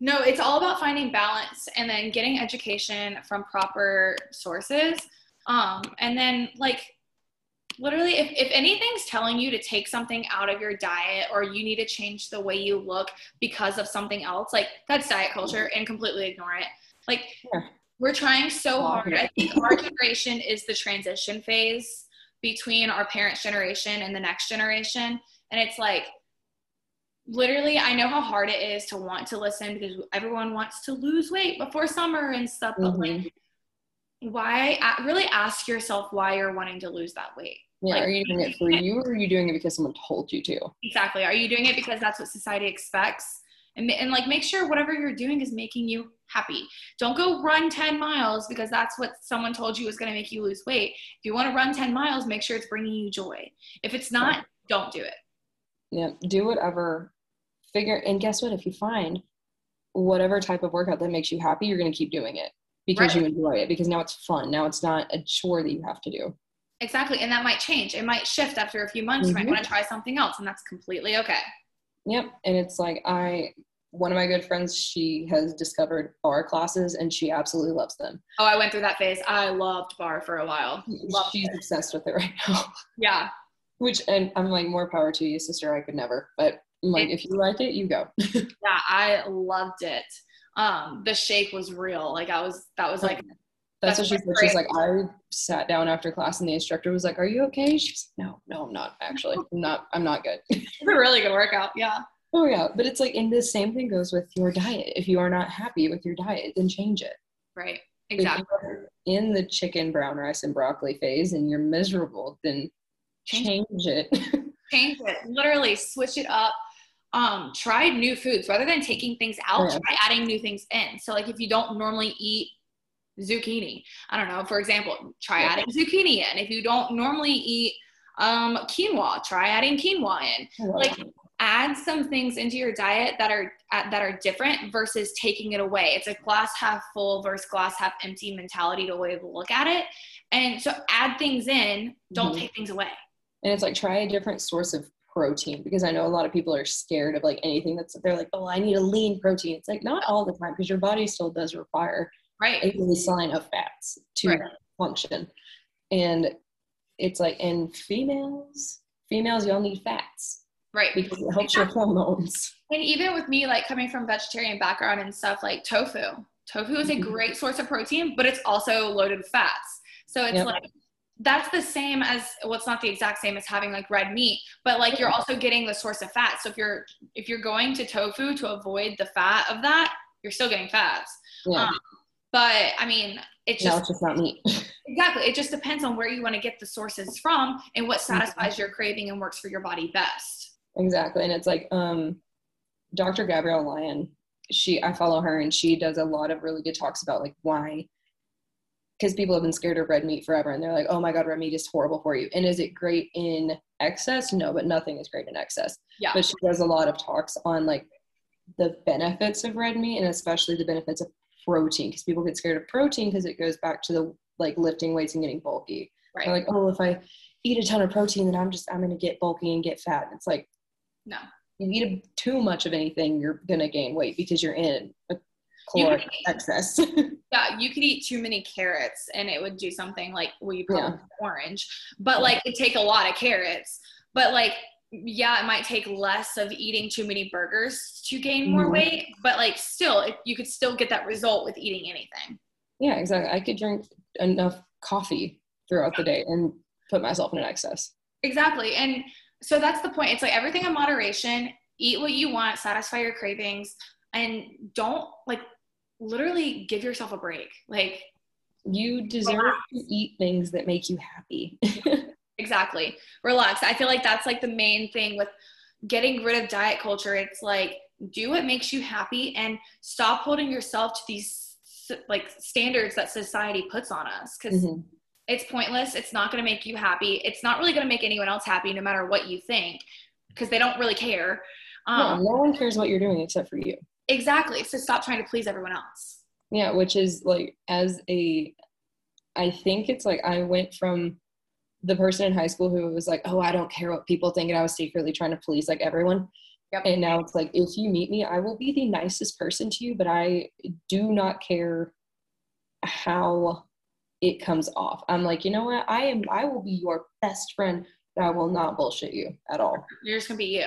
No, it's all about finding balance and then getting education from proper sources. Um, and then like literally if, if anything's telling you to take something out of your diet or you need to change the way you look because of something else, like that's diet culture and completely ignore it. Like yeah. we're trying so hard. I think our generation is the transition phase between our parents' generation and the next generation. And it's like literally i know how hard it is to want to listen because everyone wants to lose weight before summer and stuff but mm-hmm. like why really ask yourself why you're wanting to lose that weight. Yeah like, are you doing it for you or are you doing it because someone told you to? Exactly. Are you doing it because that's what society expects? And, and like make sure whatever you're doing is making you happy. Don't go run 10 miles because that's what someone told you was going to make you lose weight. If you want to run 10 miles make sure it's bringing you joy. If it's not don't do it. Yeah do whatever figure and guess what? If you find whatever type of workout that makes you happy you're going to keep doing it because right. you enjoy it because now it's fun. Now it's not a chore that you have to do. Exactly and that might change. It might shift after a few months mm-hmm. you might want to try something else and that's completely okay. Yep and it's like i one of my good friends she has discovered barre classes and she absolutely loves them. Oh i went through that phase. I loved barre for a while. Loved she's it. obsessed with it right now. Yeah. Which and i'm like more power to you sister i could never but like it, if you like it, you go. yeah, I loved it. Um, the shake was real. Like I was, that was like. That's, that's what she said. She's like, I sat down after class and the instructor was like, "Are you okay?" She's like, "No, no, I'm not actually. I'm not. I'm not good." it's a really good workout. Yeah. Oh yeah, but it's like, and the same thing goes with your diet. If you are not happy with your diet, then change it. Right. Exactly. in the chicken, brown rice, and broccoli phase, and you're miserable, then change, change it. change it. Literally, switch it up. Um, try new foods rather than taking things out. Yeah. Try adding new things in. So, like, if you don't normally eat zucchini, I don't know. For example, try yeah. adding zucchini in. If you don't normally eat um, quinoa, try adding quinoa in. Like, add some things into your diet that are that are different versus taking it away. It's a glass half full versus glass half empty mentality to way to look at it. And so add things in, don't mm-hmm. take things away. And it's like try a different source of protein because I know a lot of people are scared of like anything that's they're like, oh, I need a lean protein. It's like not all the time because your body still does require right a baseline of fats to right. function. And it's like in females, females y'all need fats Right. Because it helps your hormones. And even with me, like coming from vegetarian background and stuff like tofu, tofu is a mm-hmm. great source of protein, but it's also loaded with fats. So it's yep. like, that's the same as well it's not the exact same as having like red meat but like you're also getting the source of fat so if you're if you're going to tofu to avoid the fat of that you're still getting fats yeah. Um, but i mean it's just, no, it's just not meat exactly it just depends on where you want to get the sources from and what mm-hmm. satisfies mm-hmm. your craving and works for your body best Exactly. And it's like um, Dr. Gabrielle Lyon, she I follow her and she does a lot of really good talks about like why because people have been scared of red meat forever and they're like, oh my God, red meat is horrible for you. And is it great in excess? No, but nothing is great in excess. Yeah. But she does a lot of talks on like the benefits of red meat and especially the benefits of protein because people get scared of protein because it goes back to the like lifting weights and getting bulky. Right. They're like, oh, if I eat a ton of protein, then I'm just, I'm going to get bulky and get fat. And it's like, no. You eat too much of anything, you're gonna gain weight because you're in a caloric excess. yeah, you could eat too many carrots and it would do something like well you probably yeah. orange. But like it take a lot of carrots. But like yeah, it might take less of eating too many burgers to gain more mm-hmm. weight, but like still, if you could still get that result with eating anything. Yeah, exactly. I could drink enough coffee throughout the day and put myself in an excess. Exactly. And so that's the point. It's like everything in moderation. Eat what you want, satisfy your cravings, and don't like literally give yourself a break. Like you deserve relax. to eat things that make you happy. exactly. Relax. I feel like that's like the main thing with getting rid of diet culture. It's like do what makes you happy and stop holding yourself to these like standards that society puts on us because mm-hmm it's pointless. It's not going to make you happy. It's not really going to make anyone else happy, no matter what you think, because they don't really care. Um, no, no one cares what you're doing except for you. Exactly. So stop trying to please everyone else. Yeah, which is like, as a, I think it's like I went from the person in high school who was like, oh, I don't care what people think. And I was secretly trying to please like everyone. Yep. And now it's like, if you meet me, I will be the nicest person to you, but I do not care how it comes off. I'm like, you know what? I am I will be your best friend, but I will not bullshit you at all. You're just gonna be you.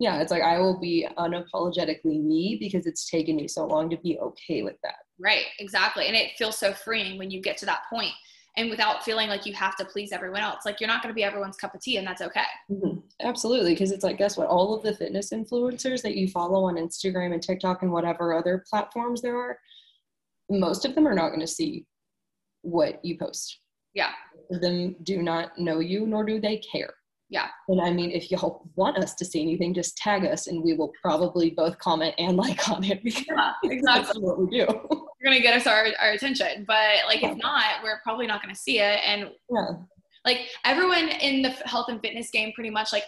Yeah, it's like I will be unapologetically me because it's taken me so long to be okay with that. Right, exactly. And it feels so freeing when you get to that point and without feeling like you have to please everyone else. Like you're not going to be everyone's cup of tea, and that's okay. Mm-hmm. Absolutely, because it's like, guess what? All of the fitness influencers that you follow on Instagram and TikTok and whatever other platforms there are, most of them are not going to see what you post. Yeah. Them do not know you, nor do they care. Yeah. And I mean, if y'all want us to see anything, just tag us and we will probably both comment and like on it because yeah, exactly. that's what we do. You're gonna get us our, our attention. But like if not, we're probably not gonna see it. And yeah. like everyone in the health and fitness game pretty much like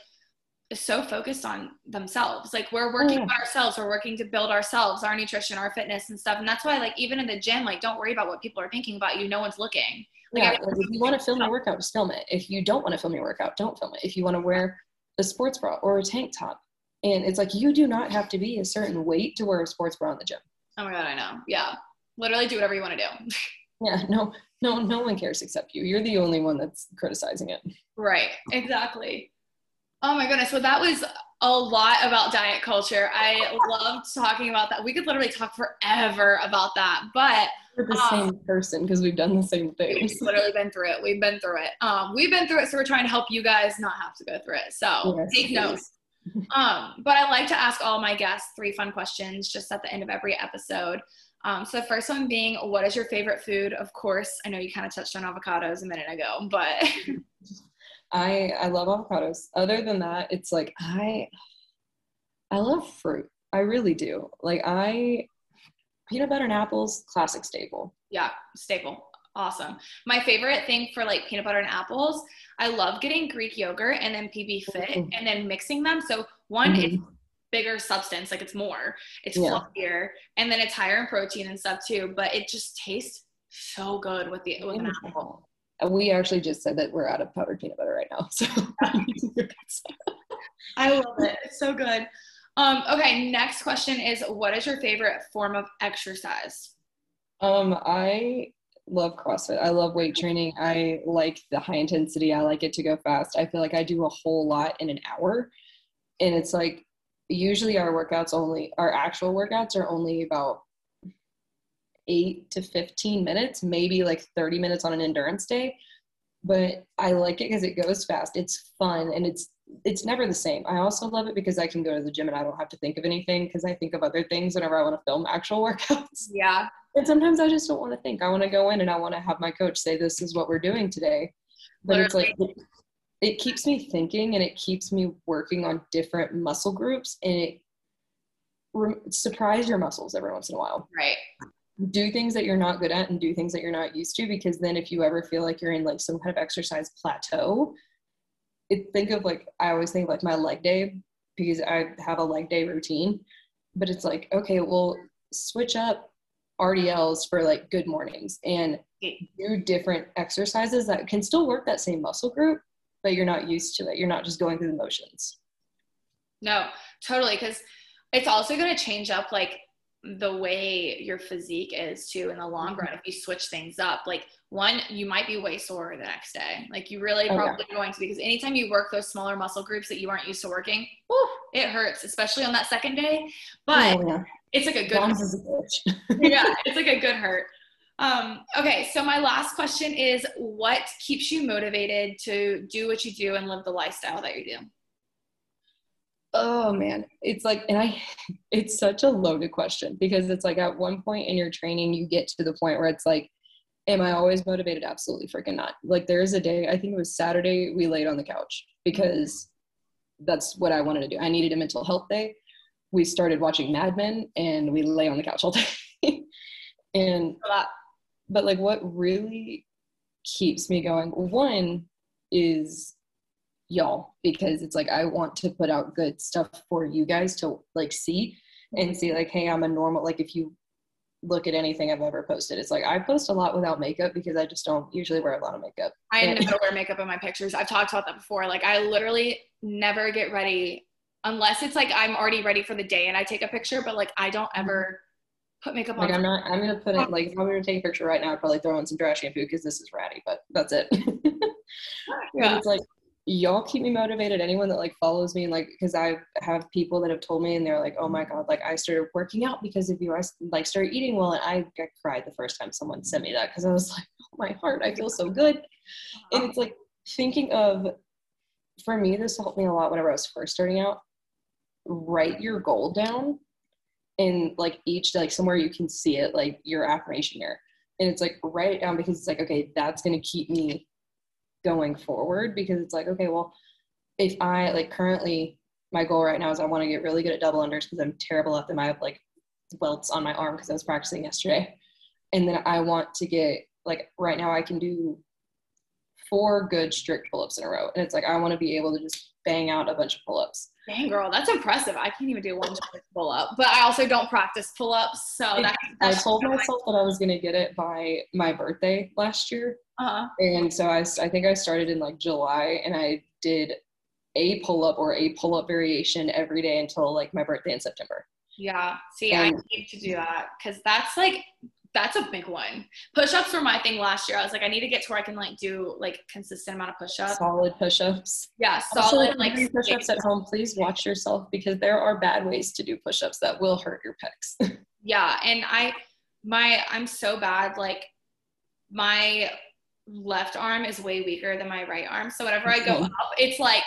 is so focused on themselves. Like we're working on ourselves, we're working to build ourselves, our nutrition, our fitness and stuff. And that's why like even in the gym, like don't worry about what people are thinking about you. No one's looking. Like, yeah, if you want to film your workout, just film it. If you don't want to film your workout, don't film it. If you want to wear a sports bra or a tank top. And it's like you do not have to be a certain weight to wear a sports bra in the gym. Oh my god, I know. Yeah. Literally do whatever you want to do. yeah, no, no, no one cares except you. You're the only one that's criticizing it. Right. Exactly. Oh my goodness. So that was a lot about diet culture. I loved talking about that. We could literally talk forever about that, but we're the um, same person because we've done the same things. We've literally been through it. We've been through it. Um, we've been through it, so we're trying to help you guys not have to go through it. So yes, take notes. um, but I like to ask all my guests three fun questions just at the end of every episode. Um, so the first one being, what is your favorite food? Of course, I know you kind of touched on avocados a minute ago, but I I love avocados. Other than that, it's like I I love fruit. I really do. Like I peanut butter and apples, classic staple. Yeah, staple. Awesome. My favorite thing for like peanut butter and apples, I love getting Greek yogurt and then PBfit and then mixing them. So one mm-hmm. is bigger substance, like it's more, it's yeah. fluffier, and then it's higher in protein and stuff too. But it just tastes so good with the with an apple. We actually just said that we're out of powdered peanut butter right now. So I love it. It's so good. Um, okay, next question is what is your favorite form of exercise? Um, I love CrossFit. I love weight training. I like the high intensity. I like it to go fast. I feel like I do a whole lot in an hour. And it's like usually our workouts only our actual workouts are only about 8 to 15 minutes, maybe like 30 minutes on an endurance day. But I like it because it goes fast. It's fun and it's it's never the same. I also love it because I can go to the gym and I don't have to think of anything because I think of other things whenever I want to film actual workouts. Yeah. And sometimes I just don't want to think. I want to go in and I want to have my coach say, This is what we're doing today. But Literally. it's like, it, keeps me thinking and it keeps me working on different muscle groups and it re- surprise your muscles every once in a while. Right. Do things that you're not good at and do things that you're not used to because then if you ever feel like you're in like some kind of exercise plateau, it, think of like I always think like my leg day because I have a leg day routine, but it's like okay, well switch up RDLs for like good mornings and do different exercises that can still work that same muscle group, but you're not used to it. You're not just going through the motions. No, totally. Because it's also going to change up like the way your physique is too in the long run if you switch things up like one you might be way sore the next day. Like you really probably okay. going to because anytime you work those smaller muscle groups that you aren't used to working whew, it hurts especially on that second day. But oh, yeah. it's like a good yeah it's like a good hurt. Um, okay so my last question is what keeps you motivated to do what you do and live the lifestyle that you do oh man. It's like and i it's such a loaded question because it's like at one point in your training you get to the point where it's like am i always motivated? Absolutely freaking not. Like there is a day i think it was saturday we laid on the couch because that's what i wanted to do. I needed a mental health day. We started watching mad men and we lay on the couch all day. And but like what really keeps me going one is y'all because it's like I want to put out good stuff for you guys to like see and see like hey I'm a normal like if you look at anything I've ever posted it's like I post a lot without makeup because I just don't usually wear a lot of makeup. I never wear makeup in my pictures. I've talked about that before. Like I literally never get ready unless it's like I'm already ready for the day and I take a picture but like I don't ever put makeup on. Like I'm not I'm gonna put it like if I were to take a picture right now I'd probably throw in some dry shampoo because this is ratty but that's it. yeah. it's like y'all keep me motivated anyone that like follows me and like because i have people that have told me and they're like oh my god like i started working out because of you. I like started eating well and i got cried the first time someone sent me that because i was like oh my heart i feel so good. And it's like thinking of for me this helped me a lot whenever i was first starting out. Write your goal down and like each like somewhere you can see it like your affirmation here and it's like write it down because it's like okay that's going to keep me going forward because it's like okay well if i like currently my goal right now is i want to get really good at double unders because i'm terrible at them. I have like welts on my arm because i was practicing yesterday. And then i want to get like right now i can do four good strict pull-ups in a row. And it's like i want to be able to just bang out a bunch of pull-ups. Dang girl that's impressive. I can't even do one pull-up but i also don't practice pull-ups so that, i told myself that i was going to get it by my birthday last year uh-huh. And so I, I think I started in like July and I did a pull up or a pull up variation every day until like my birthday in September. Yeah. See, and, I need to do that because that's like that's a big one. Push-ups were my thing last year. I was like, I need to get to where I can like do like consistent amount of push-ups. Solid push-ups. Yeah, solid like push-ups at home. Please watch yourself because there are bad ways to do push-ups that will hurt your pecs. yeah, and I my I'm so bad. Like my left arm is way weaker than my right arm. So whenever I go mm-hmm. up, it's like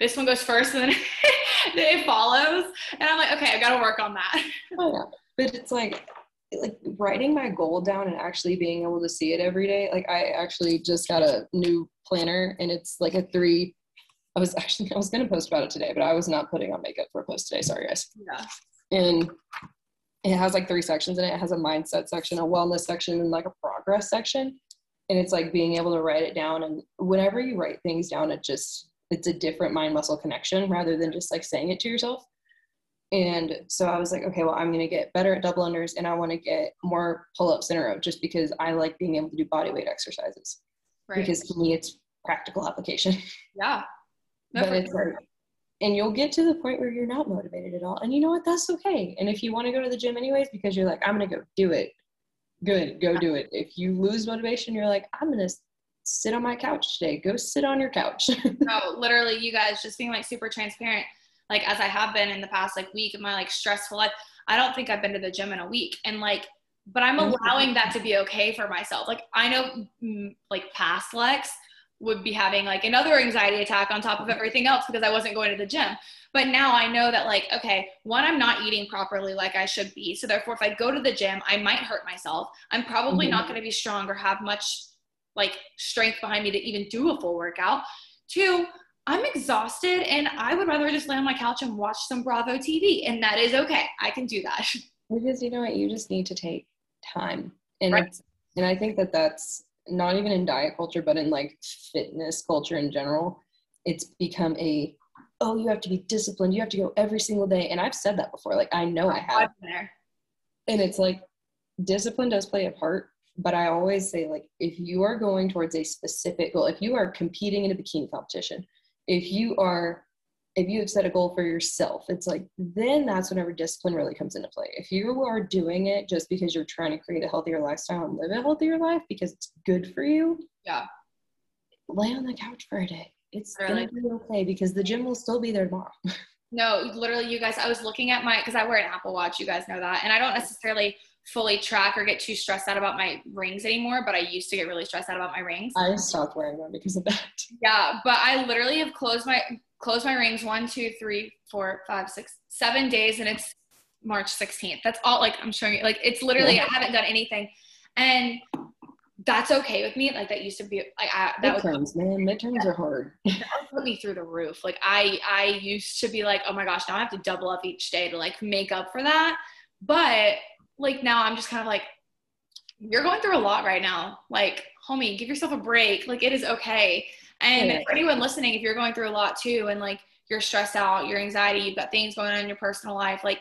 this one goes first and then it follows. And I'm like, okay, I gotta work on that. Oh, yeah. But it's like like writing my goal down and actually being able to see it every day. Like I actually just got a new planner and it's like a three. I was actually I was gonna post about it today, but I was not putting on makeup for a post today. Sorry guys. Yeah. And it has like three sections in it. It has a mindset section, a wellness section, and like a progress section. And it's like being able to write it down. And whenever you write things down, it just it's a different mind muscle connection rather than just like saying it to yourself. And so I was like, okay, well, I'm going to get better at double unders and I want to get more pull ups in a row just because I like being able to do body weight exercises. Right. Because to me, it's practical application. Yeah. No, but it's like, and you'll get to the point where you're not motivated at all. And you know what? That's okay. And if you want to go to the gym anyways, because you're like, I'm going to go do it, good, go do it. If you lose motivation, you're like, I'm going to sit on my couch today. Go sit on your couch. no, literally, you guys just being like super transparent like as I have been in the past like week of my like stressful life. I don't think I've been to the gym in a week. And like, but I'm allowing that to be okay for myself. Like I know mm, like past Lex would be having like another anxiety attack on top of everything else because I wasn't going to the gym. But now I know that like, okay, one, I'm not eating properly like I should be. So therefore, if I go to the gym, I might hurt myself. I'm probably mm-hmm. not going to be strong or have much like strength behind me to even do a full workout. Two, I'm exhausted and I would rather just lay on my couch and watch some Bravo TV. And that is okay. I can do that. Because you know what? You just need to take time. And, right. and I think that that's not even in diet culture, but in like fitness culture in general. It's become a, oh, you have to be disciplined. You have to go every single day. And I've said that before. Like, I know I have. And it's like, discipline does play a part. But I always say, like, if you are going towards a specific goal, if you are competing in a bikini competition, if you are if you have set a goal for yourself it's like then that's whenever discipline really comes into play if you are doing it just because you're trying to create a healthier lifestyle and live a healthier life because it's good for you yeah lay on the couch for a day it's really? gonna be okay because the gym will still be there tomorrow no literally you guys i was looking at my because i wear an apple watch you guys know that and i don't necessarily fully track or get too stressed out about my rings anymore, but I used to get really stressed out about my rings. I stopped wearing them because of that. Yeah, but I literally have closed my closed my rings one, two, three, four, five, six, seven days, and it's March 16th. That's all. Like I'm showing you. Like it's literally I haven't done anything, and that's okay with me. Like that used to be like I, that midterms, would, man. Midterms are hard. that put me through the roof. Like I I used to be like, oh my gosh, now I have to double up each day to like make up for that. But like now I'm just kind of like, you're going through a lot right now. Like, homie, give yourself a break. Like, it is okay. And yeah. for anyone listening, if you're going through a lot too, and like you're stressed out, your anxiety, you've got things going on in your personal life, like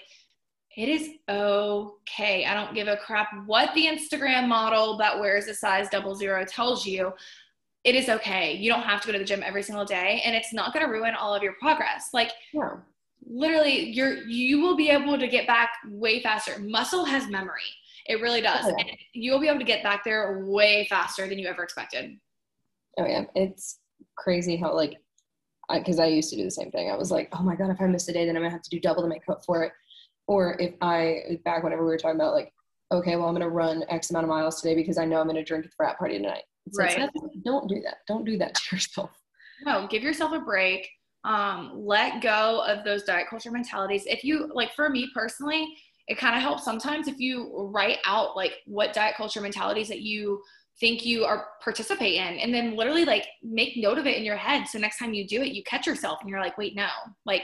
it is okay. I don't give a crap what the Instagram model that wears a size double zero tells you. It is okay. You don't have to go to the gym every single day, and it's not going to ruin all of your progress. Like, yeah literally you're you will be able to get back way faster muscle has memory it really does oh, yeah. you'll be able to get back there way faster than you ever expected oh yeah it's crazy how like because I, I, used to do the same thing i was like oh my god if i miss a day then i'm gonna have to do double to make up for it or if i back whenever we were talking about like okay well i'm gonna run x amount of miles today because i know i'm gonna drink at the frat party tonight. It's right. like, don't do that. Don't do that to yourself. No give yourself a break. Um, let go of those diet culture mentalities. If you like, for me personally, it kind of helps sometimes if you write out like what diet culture mentalities that you think you are participate in and then literally like make note of it in your head so next time you do it you catch yourself and you're like wait no. Like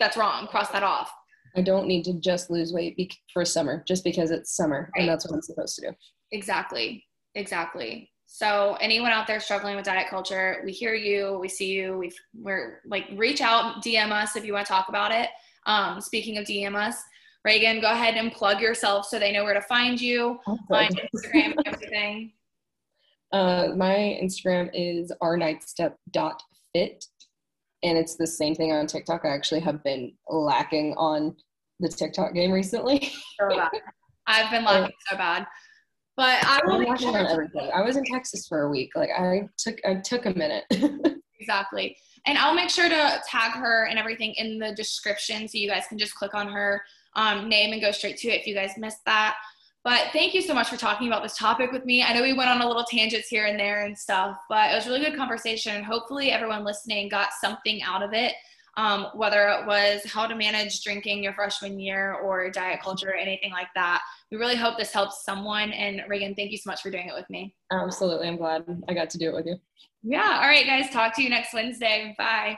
that's wrong. Cross that off i don't need to just lose weight for summer just because it's summer right. and that's what i'm supposed to do exactly exactly so anyone out there struggling with diet culture, we hear you, we see you, we we're like reach out, DM us if you want to talk about it. Um, speaking of DM us, Reagan, go ahead and plug yourself so they know where to find you, find Instagram and everything. Uh, my Instagram is rnightstep.fit and it's the same thing on TikTok. I actually have been lacking on the TikTok game recently. so I've been lacking so bad. But I will make sure. everything. I was in Texas for a week. Like I took I took a minute. exactly. And I'll make sure to tag her and everything in the description so you guys can just click on her um, name and go straight to it if you guys missed that. But thank you so much for talking about this topic with me. I know we went on a little tangents here and there and stuff, but it was really good conversation. And hopefully, everyone listening got something out of it um, whether it was how to manage drinking your freshman year or diet culture or anything like that. We really hope this helps someone. And Reagan, thank you so much for doing it with me. Absolutely. I'm glad I got to do it with you. Yeah. All right, guys. Talk to you next Wednesday. Bye.